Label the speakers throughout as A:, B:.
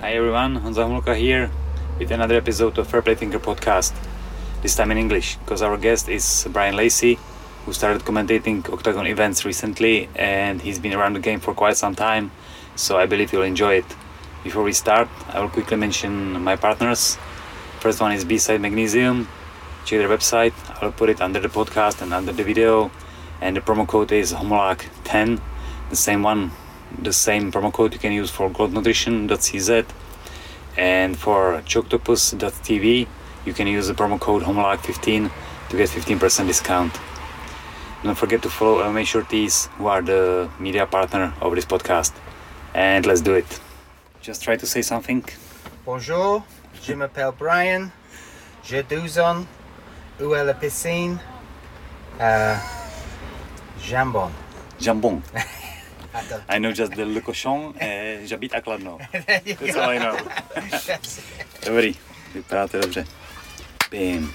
A: Hi everyone, Honza Homolka here with another episode of Fair Play Thinker podcast. This time in English, because our guest is Brian Lacey, who started commentating Oktagon events recently and he's been around the game for quite some time, so I believe you'll enjoy it. Before we start, I will quickly mention my partners. First one is B-Side Magnesium. Check their website. I will put it under the podcast and under the video. And the promo code is Homolak10, the same one, the same promo code you can use for goldnutrition.cz. And for choctopus.tv, you can use the promo code HOMOLAG15 to get 15% discount. Don't forget to follow MMA Shorties, who are the media partner of this podcast. And let's do it. Just try to say something.
B: Bonjour, je m'appelle Brian. J'ai 12 ans. Où est la piscine? Uh, jambon.
A: Jambon.
B: I
A: know just the Le Cochon, eh, j'habite à Kladno. That's all I know.
B: That's it.
A: Dobrý, vypadá to dobře. Bam.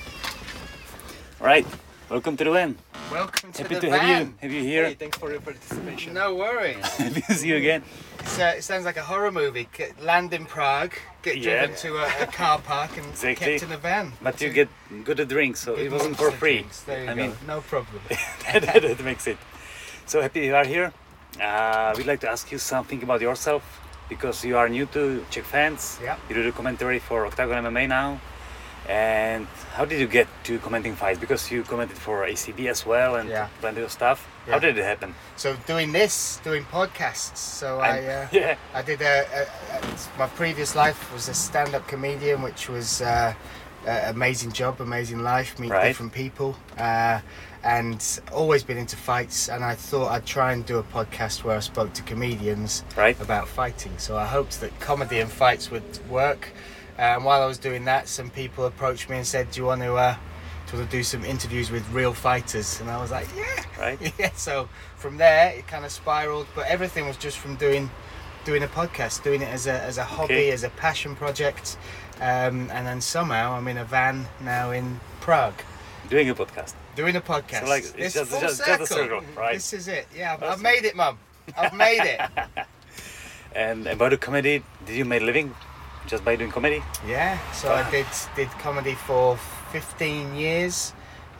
A: Alright, welcome to the van.
B: Welcome to
A: Happy
B: the
A: to
B: van.
A: have you, have you here.
C: Hey, thanks for your participation.
B: No worries.
A: Happy to see you again.
B: It's, uh, it sounds like a horror movie. G- Land in Prague, get
A: Yeah.
B: driven to a, a car park and
A: Exactly.
B: kept in a van.
A: But you get good at drinks, so
B: Good
A: it wasn't for free.
B: drinks. There you
A: I
B: go.
A: mean,
B: no problem.
A: that, that makes it. So happy you are here. Uh, we'd like to ask you something about yourself because you are new to Czech fans.
B: Yeah.
A: You do the commentary for Oktagon MMA now. And how did you get to commenting fights? Because you commented for ACB as well and
B: Yeah.
A: plenty of stuff. How did it happen?
B: So doing this, doing podcasts. So I, uh,
A: yeah.
B: I did a, a, a my previous life was a stand-up comedian, which was uh, amazing job, amazing life, meet
A: Right.
B: different people, uh, and always been into fights. And I thought I'd try and do a podcast where I spoke to comedians
A: Right?
B: about fighting. So I hoped that comedy and fights would work. And while I was doing that, some people approached me and said, "Do you want to?" Uh, to do some interviews with real fighters and I was like yeah
A: Right?
B: yeah, so from there it kind of spiraled, but everything was just from doing doing a podcast, doing it as a as a hobby,
A: Okay.
B: as a passion project, um, and then somehow I'm in a van now in Prague
A: Doing a podcast.
B: Doing a podcast.
A: So, like, it's
B: It's
A: just-
B: full
A: just- just a circle, right?
B: This is it. Yeah, I've, I've made it, mum. I've made it.
A: And about the comedy, did you make a living just by doing comedy?
B: Yeah. So
A: Wow.
B: I did did comedy for 15 years.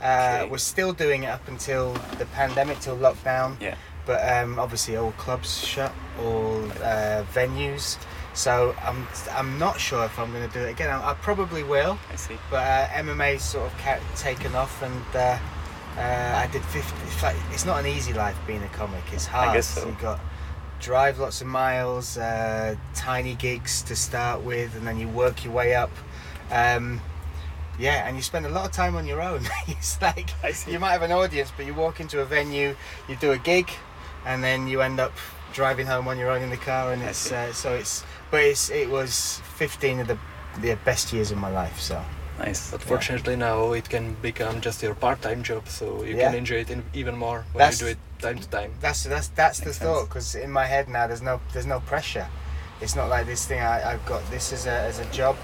B: Uh,
A: Okay.
B: Was still doing it up until the pandemic, till lockdown.
A: Yeah.
B: but um, obviously all clubs shut, all uh, venues. So I'm I'm not sure if I'm going to do it again. I, I probably will,
A: I see.
B: but uh, MMA sort of ca- taken off, and uh, uh, I did 50. It's, like, it's not an easy life being a comic. It's hard.
A: I guess so.
B: You got drive lots of miles, uh, tiny gigs to start with, and then you work your way up. Um, yeah, and you spend a lot of time on your own. it's like you might have an audience, but you walk into a venue, you do a gig, and then you end up driving home on your own in the car, and it's uh, so it's. But it's it was 15 of the the best years of my life. So
A: Nice.
C: But fortunately now it can become just your part-time job, so you
B: Yeah.
C: can enjoy it in, even more when
B: That's-
C: you do it time to time.
B: that's that's that's the thought. Because in my head now, there's no there's no pressure. It's not like this thing I, I've got this as a as a job,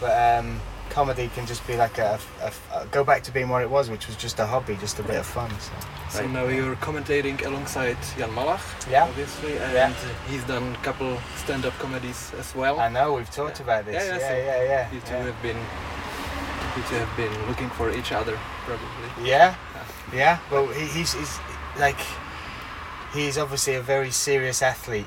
B: but um, comedy can just be like a, a, a go back to being what it was, which was just a hobby, just a bit of fun. So.
C: So
A: Right.
C: now you're commentating alongside Jan Malach,
B: Yeah.
C: obviously, and
B: Yeah.
C: he's done a couple stand-up comedies as well.
B: I know we've talked about this.
C: Yeah,
B: Yeah,
C: yeah,
B: yeah,
C: so
B: yeah.
C: you two
B: yeah.
C: have been you two have been looking for each other probably.
B: Yeah, yeah, but he, he's, he's like he's obviously a very serious athlete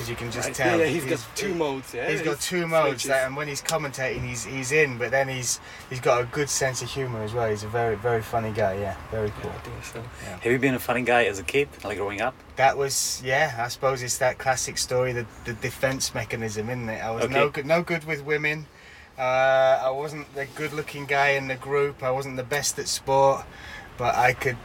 B: because you can just
A: Right.
B: tell.
C: Yeah, yeah, he's got two modes. Yeah,
B: He's got two modes,
C: switches.
B: like, and when he's commentating, he's he's in, but then he's he's got a good sense of humor as well. He's a very very funny guy. Yeah, very
C: Yeah,
B: cool.
C: I think so.
A: Have you been a funny guy as a kid, like growing up?
B: That was yeah. I suppose it's that classic story, the the defense mechanism, isn't it? I was no good, no good with women. Uh, I wasn't the good-looking guy in the group. I wasn't the best at sport, but I could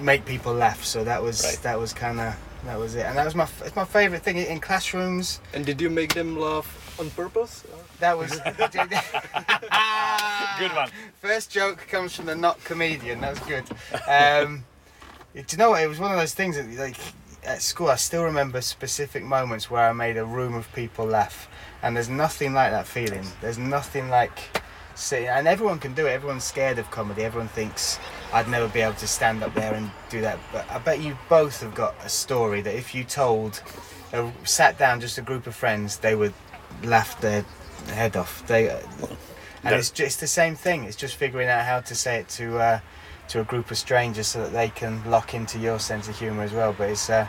B: make people laugh. So that was
A: Right.
B: that was kind of that was it. And that was my it's my favorite thing in classrooms.
C: And did you make them laugh on purpose?
B: That was
A: Good one.
B: First joke comes from the not comedian. That was good. Um, do you know what? It was one of those things that, like, at school, I still remember specific moments where I made a room of people laugh, and there's nothing like that feeling. There's nothing like sitting, and everyone can do it. Everyone's scared of comedy. Everyone thinks I'd never be able to stand up there and do that. But I bet you both have got a story that if you told, uh, sat down just a group of friends, they would laugh their head off. They, uh, and
A: That-
B: it's just the same thing. It's just figuring out how to say it to uh, to a group of strangers so that they can lock into your sense of humour as well. But it's uh,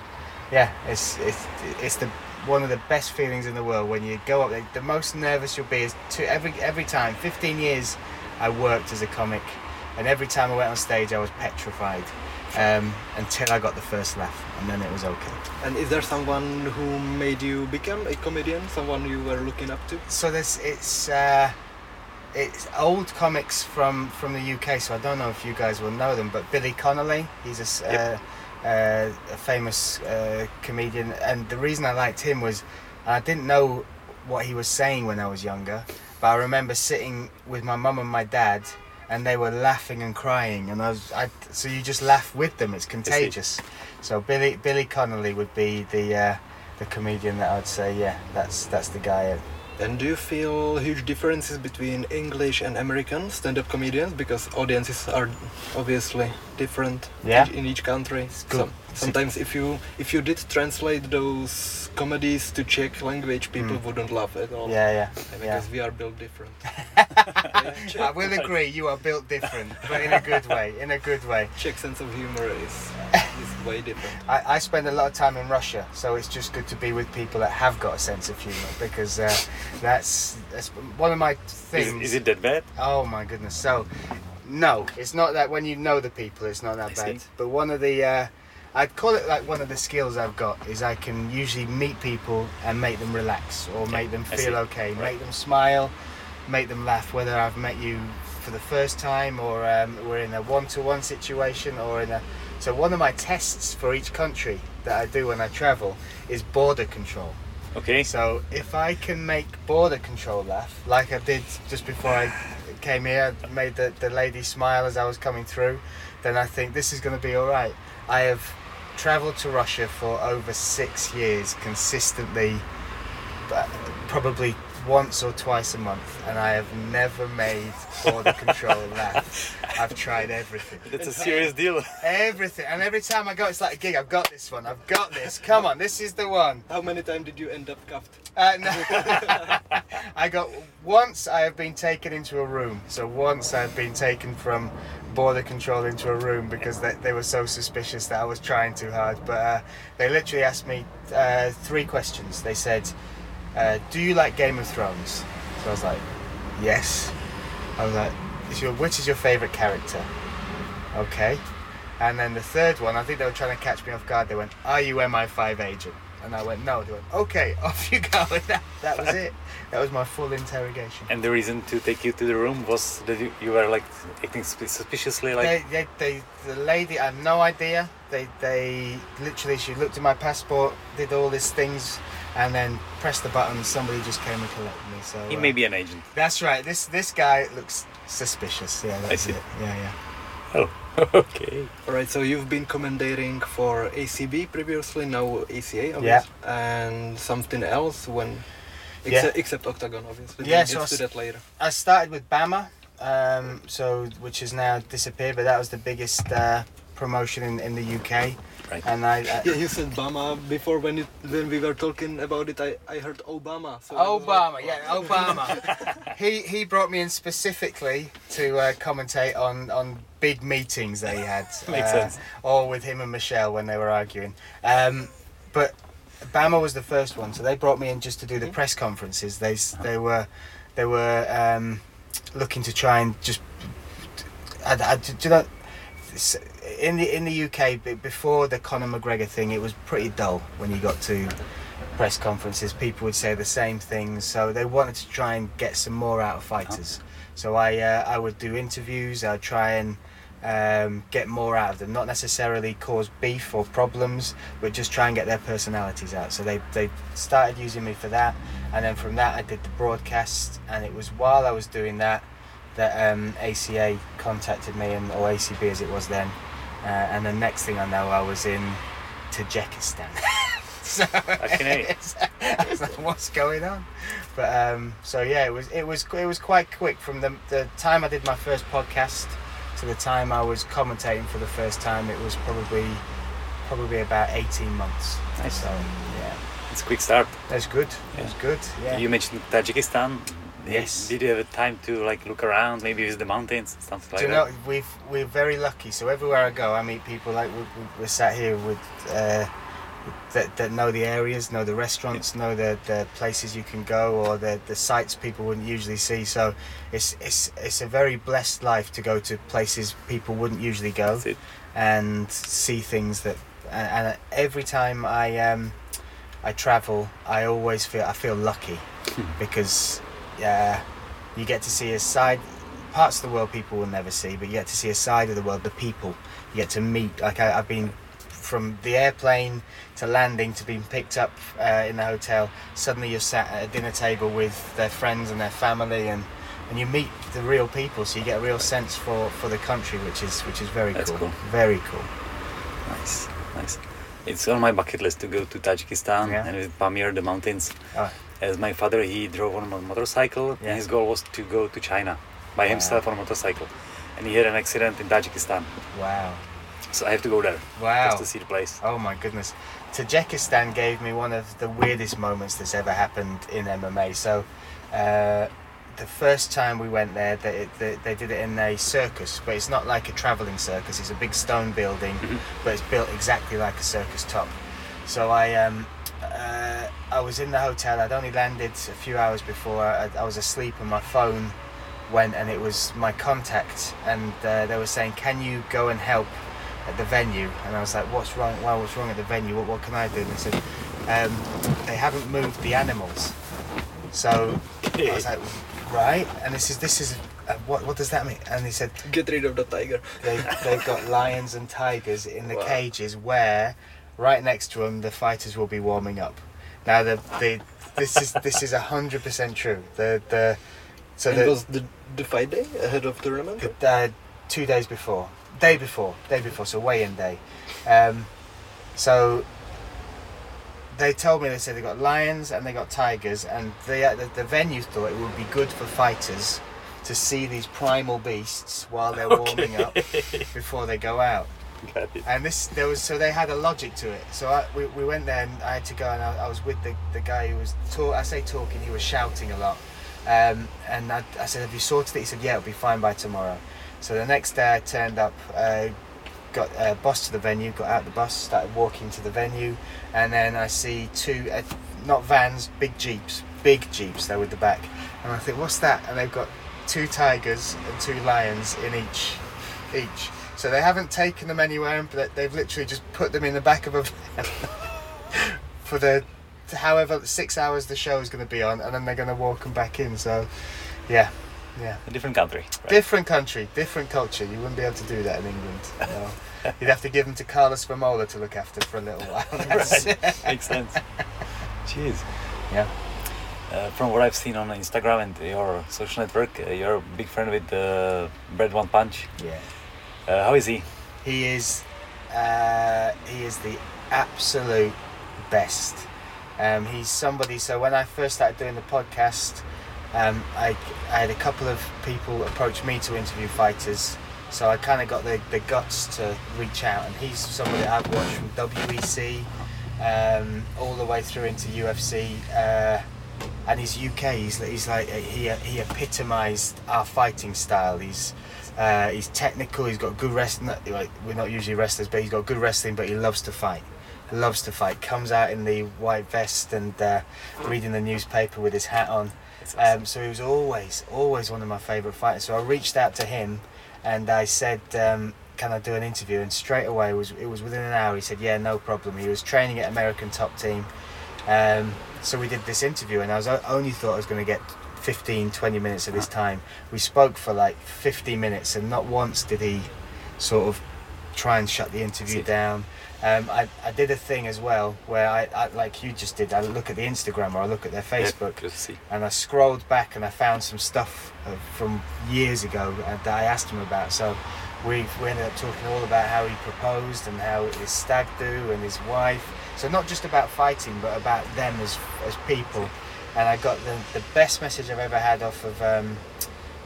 B: yeah, it's it's it's the one of the best feelings in the world when you go up. The most nervous you'll be is to every every time. Fifteen years, I worked as a comic, and every time I went on stage, I was petrified um, until I got the first laugh, and then it was okay.
C: And is there someone who made you become a comedian? Someone you were looking up to?
B: So this it's uh, it's old comics from from the UK. So I don't know if you guys will know them, but Billy Connolly, he's a
A: Yep.
B: uh, uh, a famous uh, comedian, and the reason I liked him was I didn't know what he was saying when I was younger, but I remember sitting with my mum and my dad. And they were laughing and crying, and I was, I, so you just laugh with them. It's contagious. So Billy Billy Connolly would be the uh, the comedian that I'd say, yeah, that's that's the guy.
C: And do you feel huge differences between English and American stand-up comedians? Because audiences are obviously different
B: Yeah.
C: in each country.
B: good.
C: Some, sometimes if you if you did translate those comedies to Czech language, people
B: Mm.
C: wouldn't laugh at all.
B: Yeah, yeah,
C: And
B: yeah.
C: Because we are built different.
B: I will agree, you are built different, but in a good way. In a good way.
C: Czech sense of humor is is way different.
B: I, I spend a lot of time in Russia, so it's just good to be with people that have got a sense of humour because uh, that's that's one of my
A: Is,
B: things.
A: is it that bad?
B: Oh my goodness! So, no, it's not that. When you know the people, it's not that
A: I
B: bad.
A: see.
B: But one of the, uh, I'd call it like one of the skills I've got is I can usually meet people and make them relax or
A: Okay,
B: make them feel okay,
A: Right.
B: make them smile, make them laugh. Whether I've met you for the first time or um, we're in a one-to-one situation or in a. So one of my tests for each country that I do when I travel is border control.
A: Okay.
B: So if I can make border control laugh, like I did just before I came here, I made the, the lady smile as I was coming through, then I think this is going to be all right. I have travelled to Russia for over six years consistently, but probably once or twice a month, and I have never made border control laugh. I've tried everything.
A: It's a serious deal.
B: Everything. And every time I go, it's like a gig. I've got this one. I've got this. Come on, this is the one.
C: How many times did you end up cuffed?
B: Uh, no. I got once I have been taken into a room. So once I've been taken from border control into a room because they, they were so suspicious that I was trying too hard. But uh, they literally asked me uh, three questions. They said, uh, "Do you like Game of Thrones?" So I was like, "Yes." I was like, is your, "Which is your favorite character?" Okay. And then the third one, I think they were trying to catch me off guard. They went, "Are you MI5 agent?" And I went, "No." They went, "Okay, off you go." And that, that was it. That was my full interrogation.
A: And the reason to take you to the room was that you, you were like acting suspiciously, like
B: They, they, they, the lady, I have no idea. They, they literally, she looked at my passport, did all these things, and then pressed the button. Somebody just came and collected me. So
A: he
B: uh,
A: may be an agent.
B: That's right. This this guy looks suspicious. Yeah, that's
A: see.
B: it. Yeah, yeah.
A: Oh, okay.
C: Alright, so you've been commentating for ACB previously, now ACA, obviously, Yeah. and something else when,
B: Yeah.
C: except, except Oktagon, obviously.
B: Yeah, so I
C: to that later.
B: I started with BAMMA, um, so which has now disappeared, but that was the biggest uh, promotion in, in the UK.
A: Right.
B: And I, I
C: Yeah, you said BAMMA before when it, when we were talking about it. I, I heard Obama. So I
B: Obama,
C: like,
B: yeah, Obama. he he brought me in specifically to uh, commentate on on big meetings that he had.
A: Makes
B: uh,
A: sense.
B: Or with him and Michelle when they were arguing. Um, but BAMMA was the first one, so they brought me in just to do the press conferences. They they were they were um, looking to try and just. I, I, do you know? In the in the UK, before the Conor McGregor thing, it was pretty dull when you got to press conferences. People would say the same things, so they wanted to try and get some more out of fighters. So I uh, I would do interviews. I'd try and um, get more out of them, not necessarily cause beef or problems, but just try and get their personalities out. So they they started using me for that, and then from that I did the broadcast, and it was while I was doing that that um, ACA contacted me, and or ACB as it was then, uh, and the next thing I know I was in Tajikistan. so
A: Okay.
B: it's, it's like, what's going on? But um, so yeah, it was it was it was quite quick from the the time I did my first podcast to the time I was commentating for the first time. It was probably probably about eighteen months.
A: Nice.
B: So yeah.
A: It's a quick start.
B: That's good. That's good. Yeah.
A: You mentioned Tajikistan.
B: Yes.
A: Did you have time to like look around, maybe visit the mountains, something like
B: Do you
A: that?
B: know we've we're very lucky. So everywhere I go, I meet people like we, we, we're sat here with uh, that that know the areas, know the restaurants, know the, the places you can go, or the the sites people wouldn't usually see. So it's it's it's a very blessed life to go to places people wouldn't usually go and see things that. And, and every time I um, I travel, I always feel I feel lucky because uh, you get to see a side parts of the world people will never see, but you get to see a side of the world, the people. You get to meet. Like I, I've been from the airplane to landing to being picked up uh, in the hotel. Suddenly you're sat at a dinner table with their friends and their family, and and you meet the real people. So you get a real sense for for the country, which is which is very cool.
A: cool.
B: Very cool.
A: Nice, nice. It's on my bucket list to go to Tajikistan
B: Yeah.
A: and Pamir, the mountains.
B: Oh.
A: As my father, he drove on a motorcycle,
B: Yeah.
A: and his goal was to go to China by himself on a motorcycle. And he had an accident in Tajikistan,
B: Wow.
A: so I have to go there
B: Wow.
A: just to see the place.
B: Oh my goodness. Tajikistan gave me one of the weirdest moments that's ever happened in MMA. So, uh, the first time we went there, they, they, they did it in a circus, but it's not like a travelling circus. It's a big stone building,
A: Mhm.
B: but it's built exactly like a circus top. So I um, uh, I was in the hotel. I'd only landed a few hours before. I, I was asleep, and my phone went, and it was my contact, and uh, they were saying, "Can you go and help at the venue?" And I was like, "What's wrong? Well, what's wrong at the venue? What, what can I do?" And they said, um, "They haven't moved the animals." So I was like, "Right." And this is this is uh, what what does that mean? And they said,
C: Get rid of the tiger.
B: they, they've got lions and tigers in the
C: Wow.
B: cages where right next to them the fighters will be warming up now the, the this is this is a hundred percent true. The the so
C: and
B: the,
C: was the, the fight day ahead of tournament?
B: the uh, two days before. Day before. Day before. So weigh-in day. Um, so they told me they said they got lions and they got tigers and the, uh, the the venue thought it would be good for fighters to see these primal beasts while they're warming up before they go out
A: It.
B: and this there was so they had a logic to it. So I, we, we went there and I had to go and I, I was with the, the guy who was talk, I say talking he was shouting a lot. Um, and I, I said have you sorted it? He said yeah it'll be fine by tomorrow. So the next day I turned up uh, got a bus to the venue got out the bus started walking to the venue. And then I see two uh, not vans big jeeps big jeeps there with the back. And I think what's that? And they've got two tigers and two lions in each each so they haven't taken them anywhere, but they've literally just put them in the back of a van for the however six hours the show is going to be on, and then they're going to walk them back in. So, yeah, yeah,
A: A different country. Right?
B: different country, different culture. You wouldn't be able to do that in England. No. You'd have to give them to Karlos Vémola to look after for a little while.
A: right. Makes sense. Jeez.
B: Yeah.
A: Uh, from what I've seen on Instagram and your social network, uh, you're a big friend with uh, Brad One Punch.
B: Yeah.
A: Uh, how is he?
B: He is, uh, he is the absolute best. Um, he's somebody. So when I first started doing the podcast, um, I, I had a couple of people approach me to interview fighters. So I kind of got the, the guts to reach out, and he's somebody I've watched from WEC um, all the way through into UFC. Uh, and he's UK. He's, he's like he he epitomised our fighting style. He's uh, he's technical. He's got good wrestling. Like we're not usually wrestlers, but he's got good wrestling. But he loves to fight. Loves to fight. Comes out in the white vest and uh, reading the newspaper with his hat on.
A: Awesome.
B: Um, so he was always always one of my favourite fighters. So I reached out to him, and I said, um, "Can I do an interview?" And straight away it was it was within an hour. He said, "Yeah, no problem." He was training at American Top Team. Um, so we did this interview, and I was I only thought I was going to get 15, 20 minutes of his time. We spoke for like 50 minutes, and not once did he sort of try and shut the interview down. Um, I, I did a thing as well where I, I, like you just did, I look at the Instagram or I look at their
A: Yeah,
B: Facebook
A: see.
B: and I scrolled back and I found some stuff from years ago uh, that I asked him about. So we we ended up talking all about how he proposed and how his stag do and his wife. So not just about fighting, but about them as as people. And I got the the best message I've ever had off of um,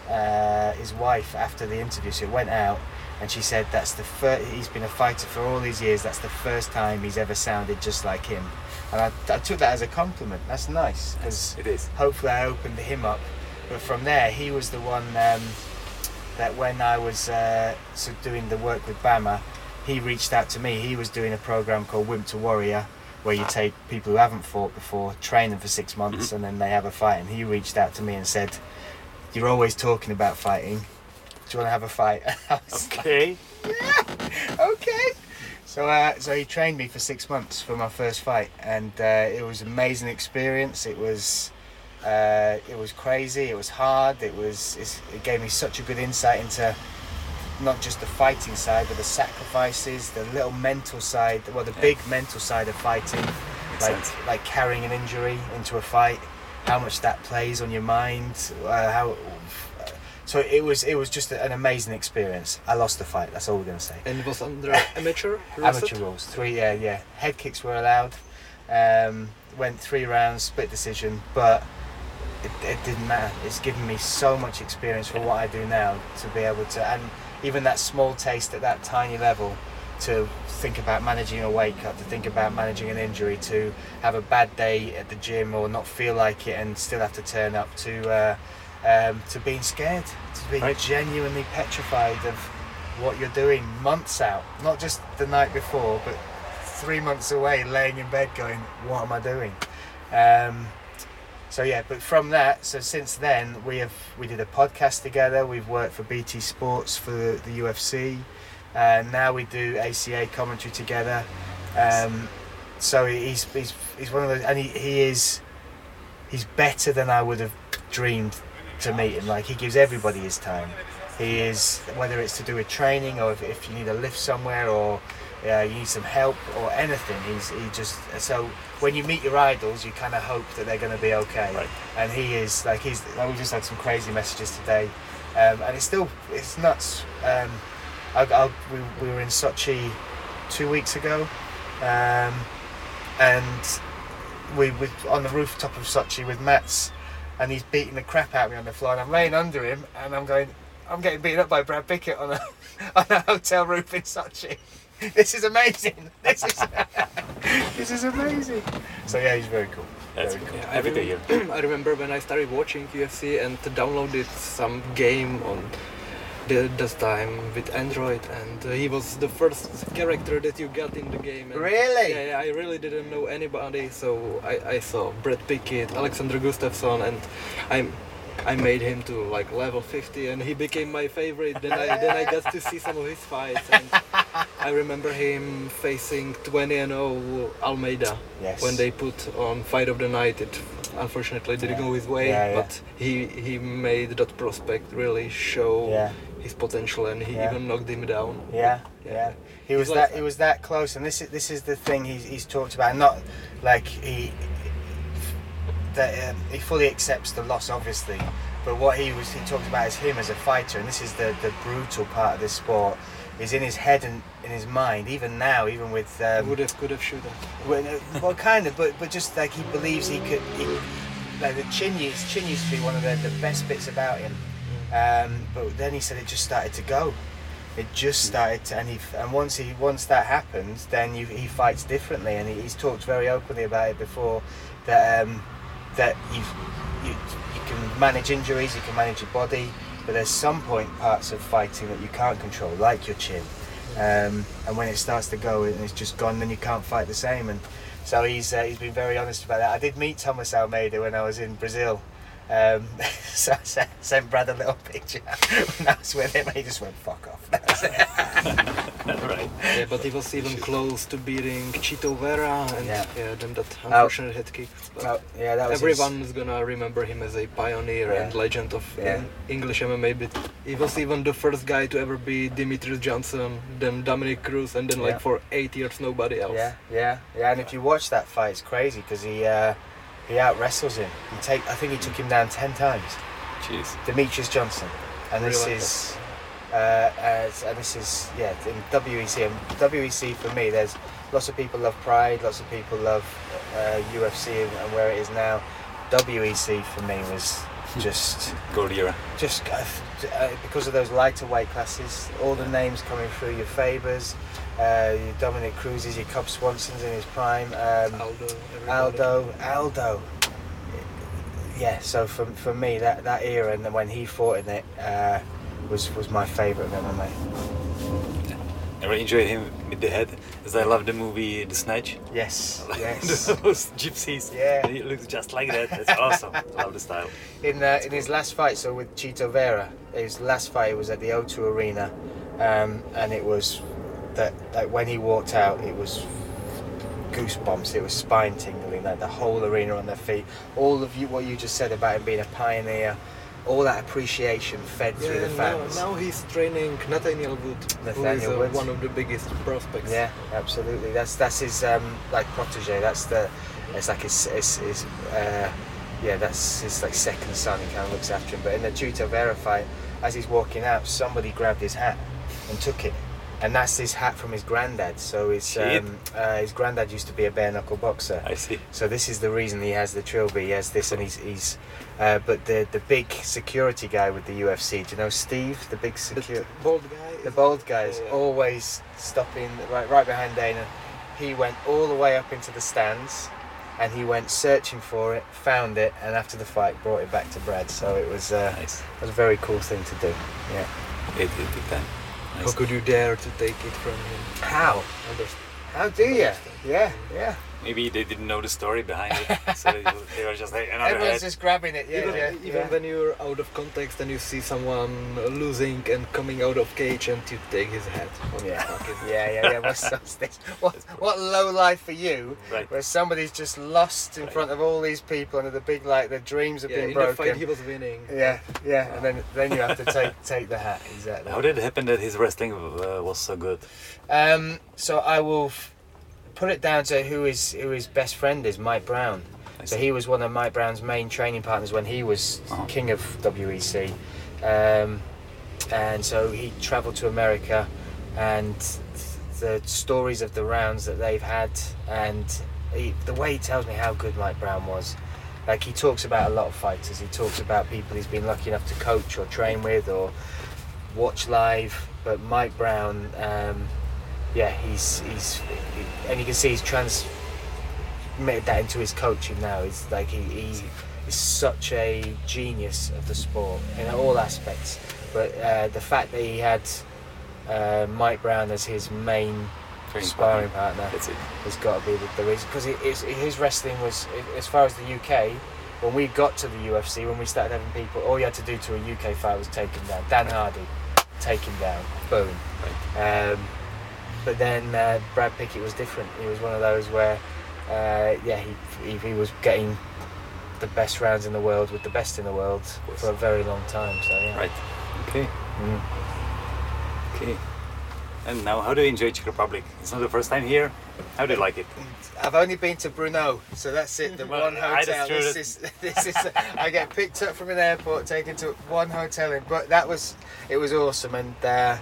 B: uh, his wife after the interview. So it went out. And she said that's the first. He's been a fighter for all these years. That's the first time he's ever sounded just like him. and I, I took that as a compliment. That's nice because
A: It is.
B: hopefully I opened him up. But from there, he was the one um, that when I was uh, sort of doing the work with BAMMA, he reached out to me. He was doing a program called Wimp to Warrior, where you take people who haven't fought before, train them for six months, and then they have a fight. And he reached out to me and said, "You're always talking about fighting. Do you want to have a fight?" I was like,
A: Okay.
B: okay. So, uh, so he trained me for six months for my first fight, and uh, it was an amazing experience. It was, uh, it was crazy. It was hard. It was. It's, it gave me such a good insight into not just the fighting side, but the sacrifices, the little mental side. Well, the big mental side of fighting,
A: Makes
B: like
A: sense.
B: like carrying an injury into a fight, how much that plays on your mind, uh, how. So it was it was just an amazing experience. I lost the fight. That's all we're gonna say.
C: And it was under amateur rules?
B: Amateur rules. Three, yeah, yeah. Head kicks were allowed. Um, went three rounds, split decision, but it, it didn't matter. It's given me so much experience for what I do now to be able to, and even that small taste at that tiny level, to think about managing a wake up, to think about managing an injury, to have a bad day at the gym or not feel like it and still have to turn up, to uh, um, to being scared, to being
A: Right.
B: genuinely petrified of what you're doing months out, not just the night before, but three months away, laying in bed going, "What am I doing?" Um, so yeah, but from that, so since then we have we did a podcast together. We've worked for BT Sports for the, the UFC. Uh, now we do ACA commentary together. Um, so he's, he's he's one of those, and he, he is he's better than I would have dreamed to meet him. Like he gives everybody his time. He is whether it's to do with training or if, if you need a lift somewhere or uh, you need some help or anything. He's he just so when you meet your idols, you kind of hope that they're going to be okay.
A: Right.
B: And he is like he's. Like we just had some crazy messages today, um, and it's still it's nuts. Um, I, I, we, we were in Sochi two weeks ago, um, and we were on the rooftop of Sochi with Mats, and he's beating the crap out of me on the floor, and I'm laying under him, and I'm going, I'm getting beaten up by Brad Pickett on a on a hotel roof in Sochi. This is amazing. This is this is amazing. So yeah, he's very cool.
A: That's
B: very
A: cool.
C: Yeah, I,
A: Happy
C: rem- I remember when I started watching UFC and downloaded some game on the, this time with Android, and uh, he was the first character that you got in the game. And
B: Really?
C: Yeah, yeah, I really didn't know anybody, so I, I saw Brad Pickett, Alexander Gustafsson, and I I made him to like level 50, and he became my favorite. Then I then I got to see some of his fights, and I remember him facing 20 and 0 Almeida
B: Yes.
C: when they put on Fight of the Night. It unfortunately didn't
B: Yeah.
C: go his way,
B: Yeah, yeah.
C: but he he made that prospect really show his potential, and he even knocked him down.
B: Yeah, yeah. He was that
C: like-
B: he was that close, and this is this is the thing he's, he's talked about. Not like he that um, he fully accepts the loss, obviously, but what he was he talked about is him as a fighter, and this is the the brutal part of this sport. Is in his head and in his mind, even now, even with um,
C: would have could have shoot him.
B: well, well, kind of, but but just like he believes he could. He, like the chin used, chin used to be one of the, the best bits about him, um, but then he said it just started to go. It just started, to, and he and once he once that happens, then you, he fights differently, and he, he's talked very openly about it before. That um, that you, you you can manage injuries, you can manage your body, but there's some point parts of fighting that you can't control, like your chin. Um, and when it starts to go and it's just gone, then you can't fight the same. And so he's uh, he's been very honest about that. I did meet Thomas Almeida when I was in Brazil. Um, so I sent, sent Brad a little picture when I was with him, he just went "fuck off." That was it.
A: right.
C: Yeah, but he was even close to beating Chito Vera, and
B: Yeah.
C: yeah, then that unfortunate head kick. But
B: Well, yeah, that was his-
C: everyone is gonna remember him as a pioneer
B: Yeah.
C: and legend of
B: Yeah.
C: English MMA. But he was even the first guy to ever be Demetrious Johnson, then Dominick Cruz, and then
B: Yeah.
C: like for eight years nobody else.
B: Yeah, yeah, yeah. And if you watch that fight, it's crazy because he uh, he out wrestles him. He take I think he took him down ten times.
A: Jeez.
B: Demetrious Johnson, and
C: Really
B: this
C: like
B: is uh, as, and this is yeah in WEC. And WEC for me, there's lots of people love Pride, lots of people love uh, UFC and, and where it is now. WEC for me was just
A: Gold era.
B: just uh, uh, because of those lighter weight classes, all the names coming through your Fabers, uh, your Dominick Cruz's, your Cub Swanson's in his prime. Um,
C: Aldo. Everybody.
B: Aldo, Aldo. Yeah, so for, for me, that, that era and then when he fought in it uh, was was my favourite of MMA.
A: I really enjoyed him with the head, as I love the movie The Snatch.
B: Yes, yes.
A: Those gypsies.
B: Yeah.
A: He looks just like that. It's awesome. love the style.
B: In uh, in his last fight, so with Chito Vera, his last fight was at the O2 Arena, um, and it was that like when he walked out, it was goosebumps. It was spine tingling. Like the whole arena on their feet. All of you, what you just said about him being a pioneer, all that appreciation fed through the
C: Yeah, now,
B: fans.
C: now he's training Nathaniel Wood, who is
B: Nathaniel
C: uh, one of the biggest prospects.
B: Yeah, absolutely. That's that's his um, like protege. That's the it's like his, his, his uh, yeah, that's his like second son. He kind of looks after him. But in the Chito Vera fight, as he's walking out, somebody grabbed his hat and took it, and that's his hat from his granddad. So his um, uh, his granddad used to be a bare knuckle boxer.
A: I see.
B: So this is the reason he has the trilby. He has this, and he's he's. Uh, but the the big security guy with the UFC, do you know Steve, the big
C: The
B: security?
C: bald guy.
B: The bald guy is
C: Yeah.
B: always stopping right right behind Dana. He went all the way up into the stands, and he went searching for it, found it, and after the fight brought it back to Brad. So it was uh,
A: Nice.
B: it was a very cool thing to do. Yeah.
A: It, it, big time.
C: How could you dare to take it from him?
B: How?
C: Understand?
B: How do you? Yeah, yeah.
A: Maybe they didn't know the story behind it, so they, they were just like another
B: Everyone's
A: head.
B: just grabbing it. Yeah,
C: even
B: yeah.
C: even
B: yeah.
C: when you're out of context and you see someone losing and coming out of cage and you take his head. What
B: Yeah, yeah, yeah, yeah. What's what's this? What, what low life for you,
A: Right.
B: where somebody's just lost in
A: Right.
B: front of all these people and the big like their dreams have
C: Yeah,
B: been
C: in the fight
B: broken.
C: he was winning.
B: Yeah, yeah, and then then you have to take take the hat exactly.
A: How did it happen that his wrestling uh, was so good?
B: Um, so I will f- put it down to who his who his best friend is, Mike Brown. So he was one of Mike Brown's main training partners when he was
A: Uh-huh.
B: king of WEC, um, and so he travelled to America, and the stories of the rounds that they've had, and he, the way he tells me how good Mike Brown was. Like he talks about a lot of fighters. He talks about people he's been lucky enough to coach or train with or watch live. But Mike Brown, um, yeah, he's he's and you can see he's transmitted that into his coaching now. It's like he, he is such a genius of the sport in all aspects. But uh, the fact that he had uh, Mike Brown as his main
A: Training
B: sparring
A: partner.
B: partner has got to be the, the reason because his wrestling was as far as the UK. When we got to the UFC, when we started having people, all you had to do to a UK fight was take him down. Dan Hardy, take him down, boom. Um, but then uh, Brad Pickett was different. He was one of those where, uh, yeah, he, he he was getting the best rounds in the world with the best in the world for a very long time. So yeah.
A: Right. Okay.
B: Mm.
A: Okay. And now, how do you enjoy Czech Republic? It's not the first time here. How do you like it?
B: I've only been to Brno, so that's it. The
A: Well,
B: one hotel.
A: true,
B: This is this is. I get picked up from an airport, taken to one hotel, in, but that was it was awesome, and uh,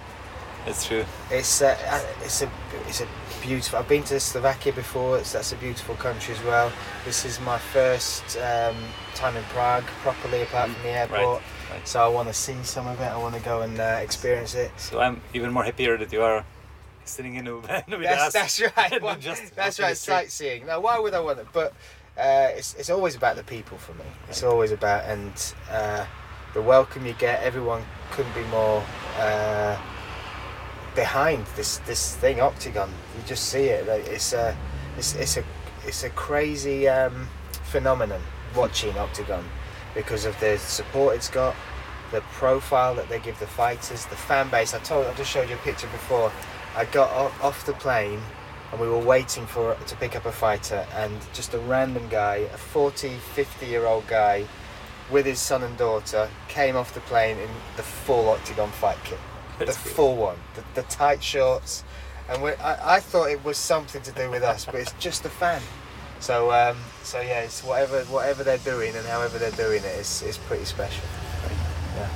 A: That's true.
B: it's uh, it's a it's a beautiful. I've been to Slovakia before. It's, that's a beautiful country as well. This is my first um, time in Prague properly, apart from the airport.
A: right.
B: So I want to see some of it. I want to go and uh, experience it.
A: So I'm even more happier that you are sitting in a van.
B: That's, that's right. Well,
A: just
B: that's right. Sightseeing. Now, why would I want it? But uh, it's it's always about the people for me. It's always about and uh, the welcome you get. Everyone couldn't be more uh, behind this this thing, Oktagon. You just see it. It's a it's it's a it's a crazy um, phenomenon watching Oktagon because of the support it's got. The profile that they give the fighters, the fan base. I told, I just showed you a picture before. I got off the plane and we were waiting for to pick up a fighter and just a random guy, a 40, 50 year old guy with his son and daughter came off the plane in the full octagon fight kit. The full one, the, the tight shorts. And we, I, I thought it was something to do with us, but it's just a fan. So um, so yeah, it's whatever whatever they're doing and however they're doing it is, is pretty special. Yeah.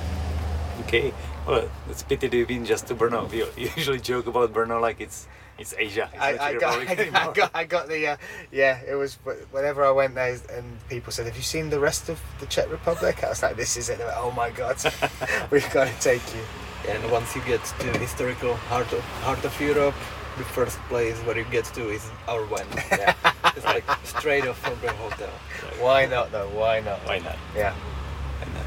A: Okay. Well, it's pity that you've been just to Brno. You usually joke about Brno like it's it's Asia. It's
B: I, I, got, I, got, I got the uh, yeah it was wh- whenever I went there and people said have you seen the rest of the Czech Republic I was like this is it went, oh my god we've got to take you
C: And once you get to historical heart of heart of Europe, the first place where you get to is our one.
B: Yeah.
C: it's like straight off from the hotel.
B: Why not though? Why not?
A: Why not?
B: Yeah.
A: Why not?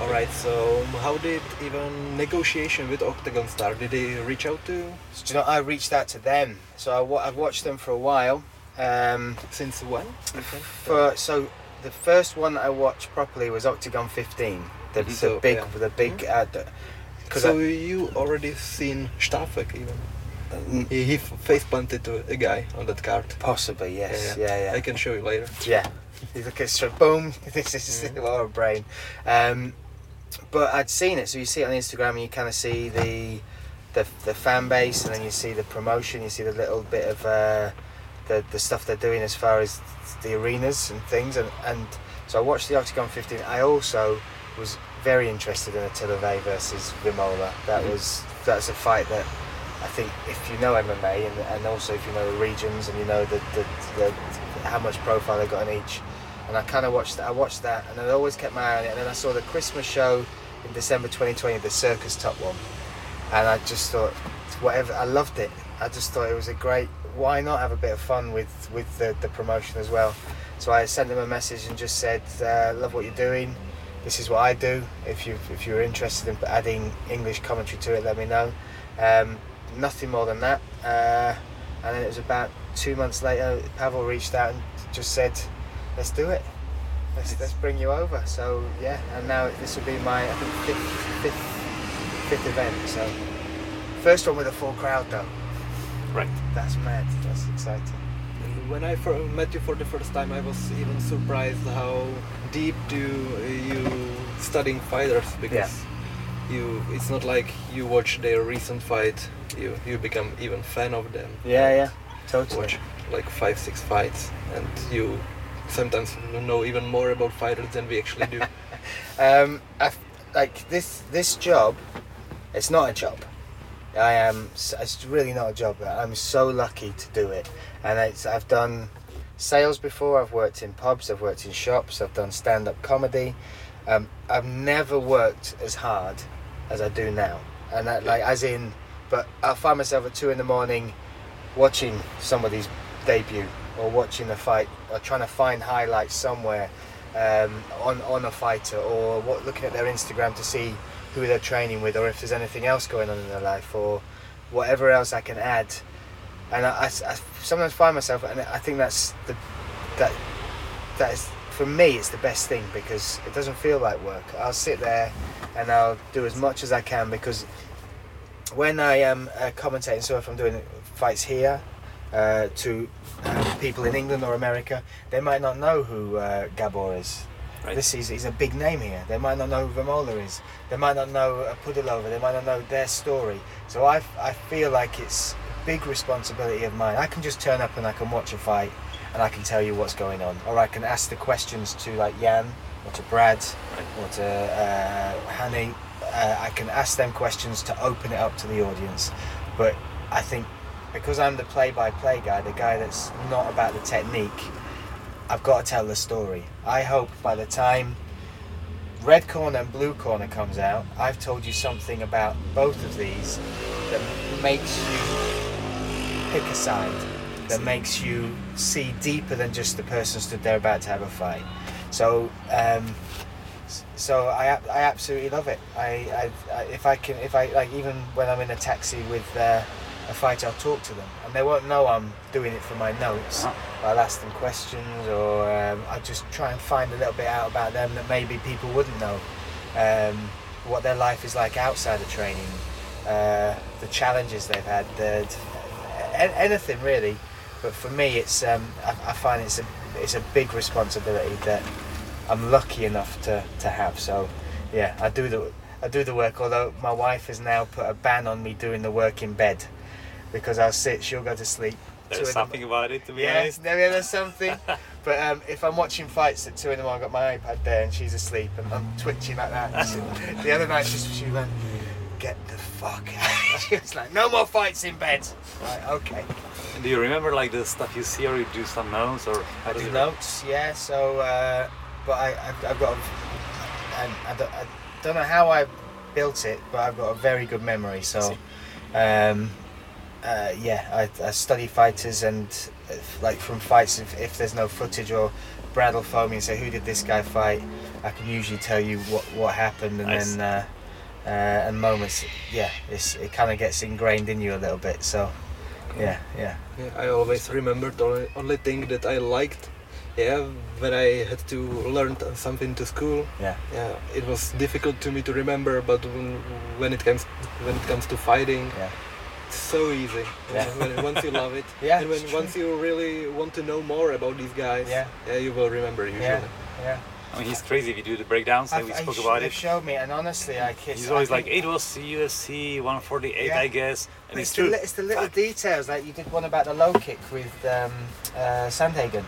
C: All right. So how did even negotiation with Oktagon start? Did they reach out to?
B: So, do you know, I reached out to them. So I, wa- I've watched them for a while. Um,
C: Since when? you think?
B: for so the first one I watched properly was Oktagon 15. The, the
C: So,
B: big,
C: yeah.
B: the big. Uh, the, Cause
C: so
B: I-
C: you already seen Stafek even?
B: Mm,
C: He, he face planted to a guy on that card.
B: possibly yes. Yeah, yeah.
C: I can show you later.
B: Yeah. You look at so boom. This is what a brain. Um, but I'd seen it, so you see it on Instagram, and you kind of see the, the the fan base, and then you see the promotion. You see the little bit of uh, the the stuff they're doing as far as the arenas and things, and and so I watched the Oktagon 15. I also was very interested in Attila Végh versus Vémola. That
C: Mhm.
B: was that's a fight that I think if you know MMA and, and also if you know the regions and you know the, the, the how much profile they got in each, and I kind of watched that. I watched that, and I always kept my eye on it. And then I saw the Christmas show in December 2020, the Circus Top one, and I just thought, whatever. I loved it. I just thought it was a great. Why not have a bit of fun with with the, the promotion as well? So I sent them a message and just said, uh, "Love what you're doing. This is what I do. If you if you're interested in adding English commentary to it, let me know." Um, nothing more than that. Uh, and then it was about two months later, Pavel reached out and just said, "Let's do it. Let's, let's bring you over." So yeah, and now this will be my I think fifth, fifth, fifth event. So first one with a full crowd though.
A: Right.
B: That's mad. That's exciting.
C: When I met you for the first time, I was even surprised how deep do you studying fighters because you it's not like you watch their recent fight, you you become even fan of them.
B: Yeah, yeah, totally.
C: Watch like five six fights, and you sometimes know even more about fighters than we actually do.
B: Um, like this this job, it's not a job. I am. It's really not a job. I'm so lucky to do it, and it's. I've done sales before. I've worked in pubs. I've worked in shops. I've done stand-up comedy. Um, I've never worked as hard as I do now, and that, like as in. But I find myself at two in the morning, watching somebody's debut or watching a fight or trying to find highlights somewhere um, on on a fighter or what, looking at their Instagram to see who they're training with or if there's anything else going on in their life or whatever else I can add. And I, I- I sometimes find myself, and I think that's the that that is for me it's the best thing because it doesn't feel like work. I'll sit there and I'll do as much as I can because when I am uh, commentating, so if I'm doing fights here uh, to uh, people in England or America, they might not know who uh, Gabor is.
A: Right.
B: This is he's a big name here. They might not know who Vémola is. They might not know Pudilova. They might not know their story. So I, I feel like it's a big responsibility of mine. I can just turn up and I can watch a fight and I can tell you what's going on, or I can ask the questions to like Jan or to Brad
A: Right.
B: or to uh, Hanny. Uh, I can ask them questions to open it up to the audience. But I think because I'm the play-by-play guy, the guy that's not about the technique, I've got to tell the story. I hope by the time Red Corner and Blue Corner comes out, I've told you something about both of these that makes you pick a side, that makes you see deeper than just the person stood there about to have a fight. So, um, so I, I absolutely love it. I, I, I, if I can, if I like, even when I'm in a taxi with uh, a fighter, I'll talk to them, and they won't know I'm doing it for my notes.
A: Ah.
B: I'll ask them questions, or um, I'll just try and find a little bit out about them that maybe people wouldn't know. Um, what their life is like outside of training, uh, the challenges they've had, the, anything really. But for me, it's um, I, I find it's a it's a big responsibility that I'm lucky enough to, to have. So yeah, I do the I do the work. Although my wife has now put a ban on me doing the work in bed because I'll sit, she'll go to sleep.
A: There's
B: the
A: something about it, to be
B: yeah,
A: honest.
B: there, there's something. but um, if I'm watching fights at two in the morning, I've got my iPad there and she's asleep and I'm twitching like that. She- the other night, she, she went, "Get the fuck out!" she was like, "No more fights in bed." Right, okay.
A: And do you remember like the stuff you see, or you do some notes, or how
B: I do notes, yeah. So, uh, but I, I've, I've got, a, I don't, I don't know how I built it, but I've got a very good memory. So, um, uh, yeah, I, I study fighters and if, like from fights, if, if there's no footage or Brad will phone me and say who did this guy fight, I can usually tell you what what happened and
A: Nice.
B: then uh, uh, and moments. Yeah, it's, it kind of gets ingrained in you a little bit. So yeah, yeah,
C: Yeah, I always remembered the only, only thing that I liked. Yeah, when I had to learn something to school.
B: yeah,
C: Yeah, it was difficult to me to remember, but when, when it comes when it comes to fighting,
B: yeah.
C: It's so easy.
B: Yeah.
C: when, once you love it,
B: Yeah,
C: and when once you really want to know more about these guys,
B: Yeah.
C: yeah you will remember usually.
B: Yeah, yeah.
A: I mean, he's crazy. We do the breakdowns and we spoke
B: he sh-
A: about
B: they've
A: it.
B: showed me, and honestly, I kiss.
A: He's always like, it was UFC 148,
B: Yeah.
A: I guess. And
B: It's
A: it's
B: the,
A: true.
B: li- it's the little
A: Fuck.
B: details, like you did one about the low kick with um, uh, Sandhagen.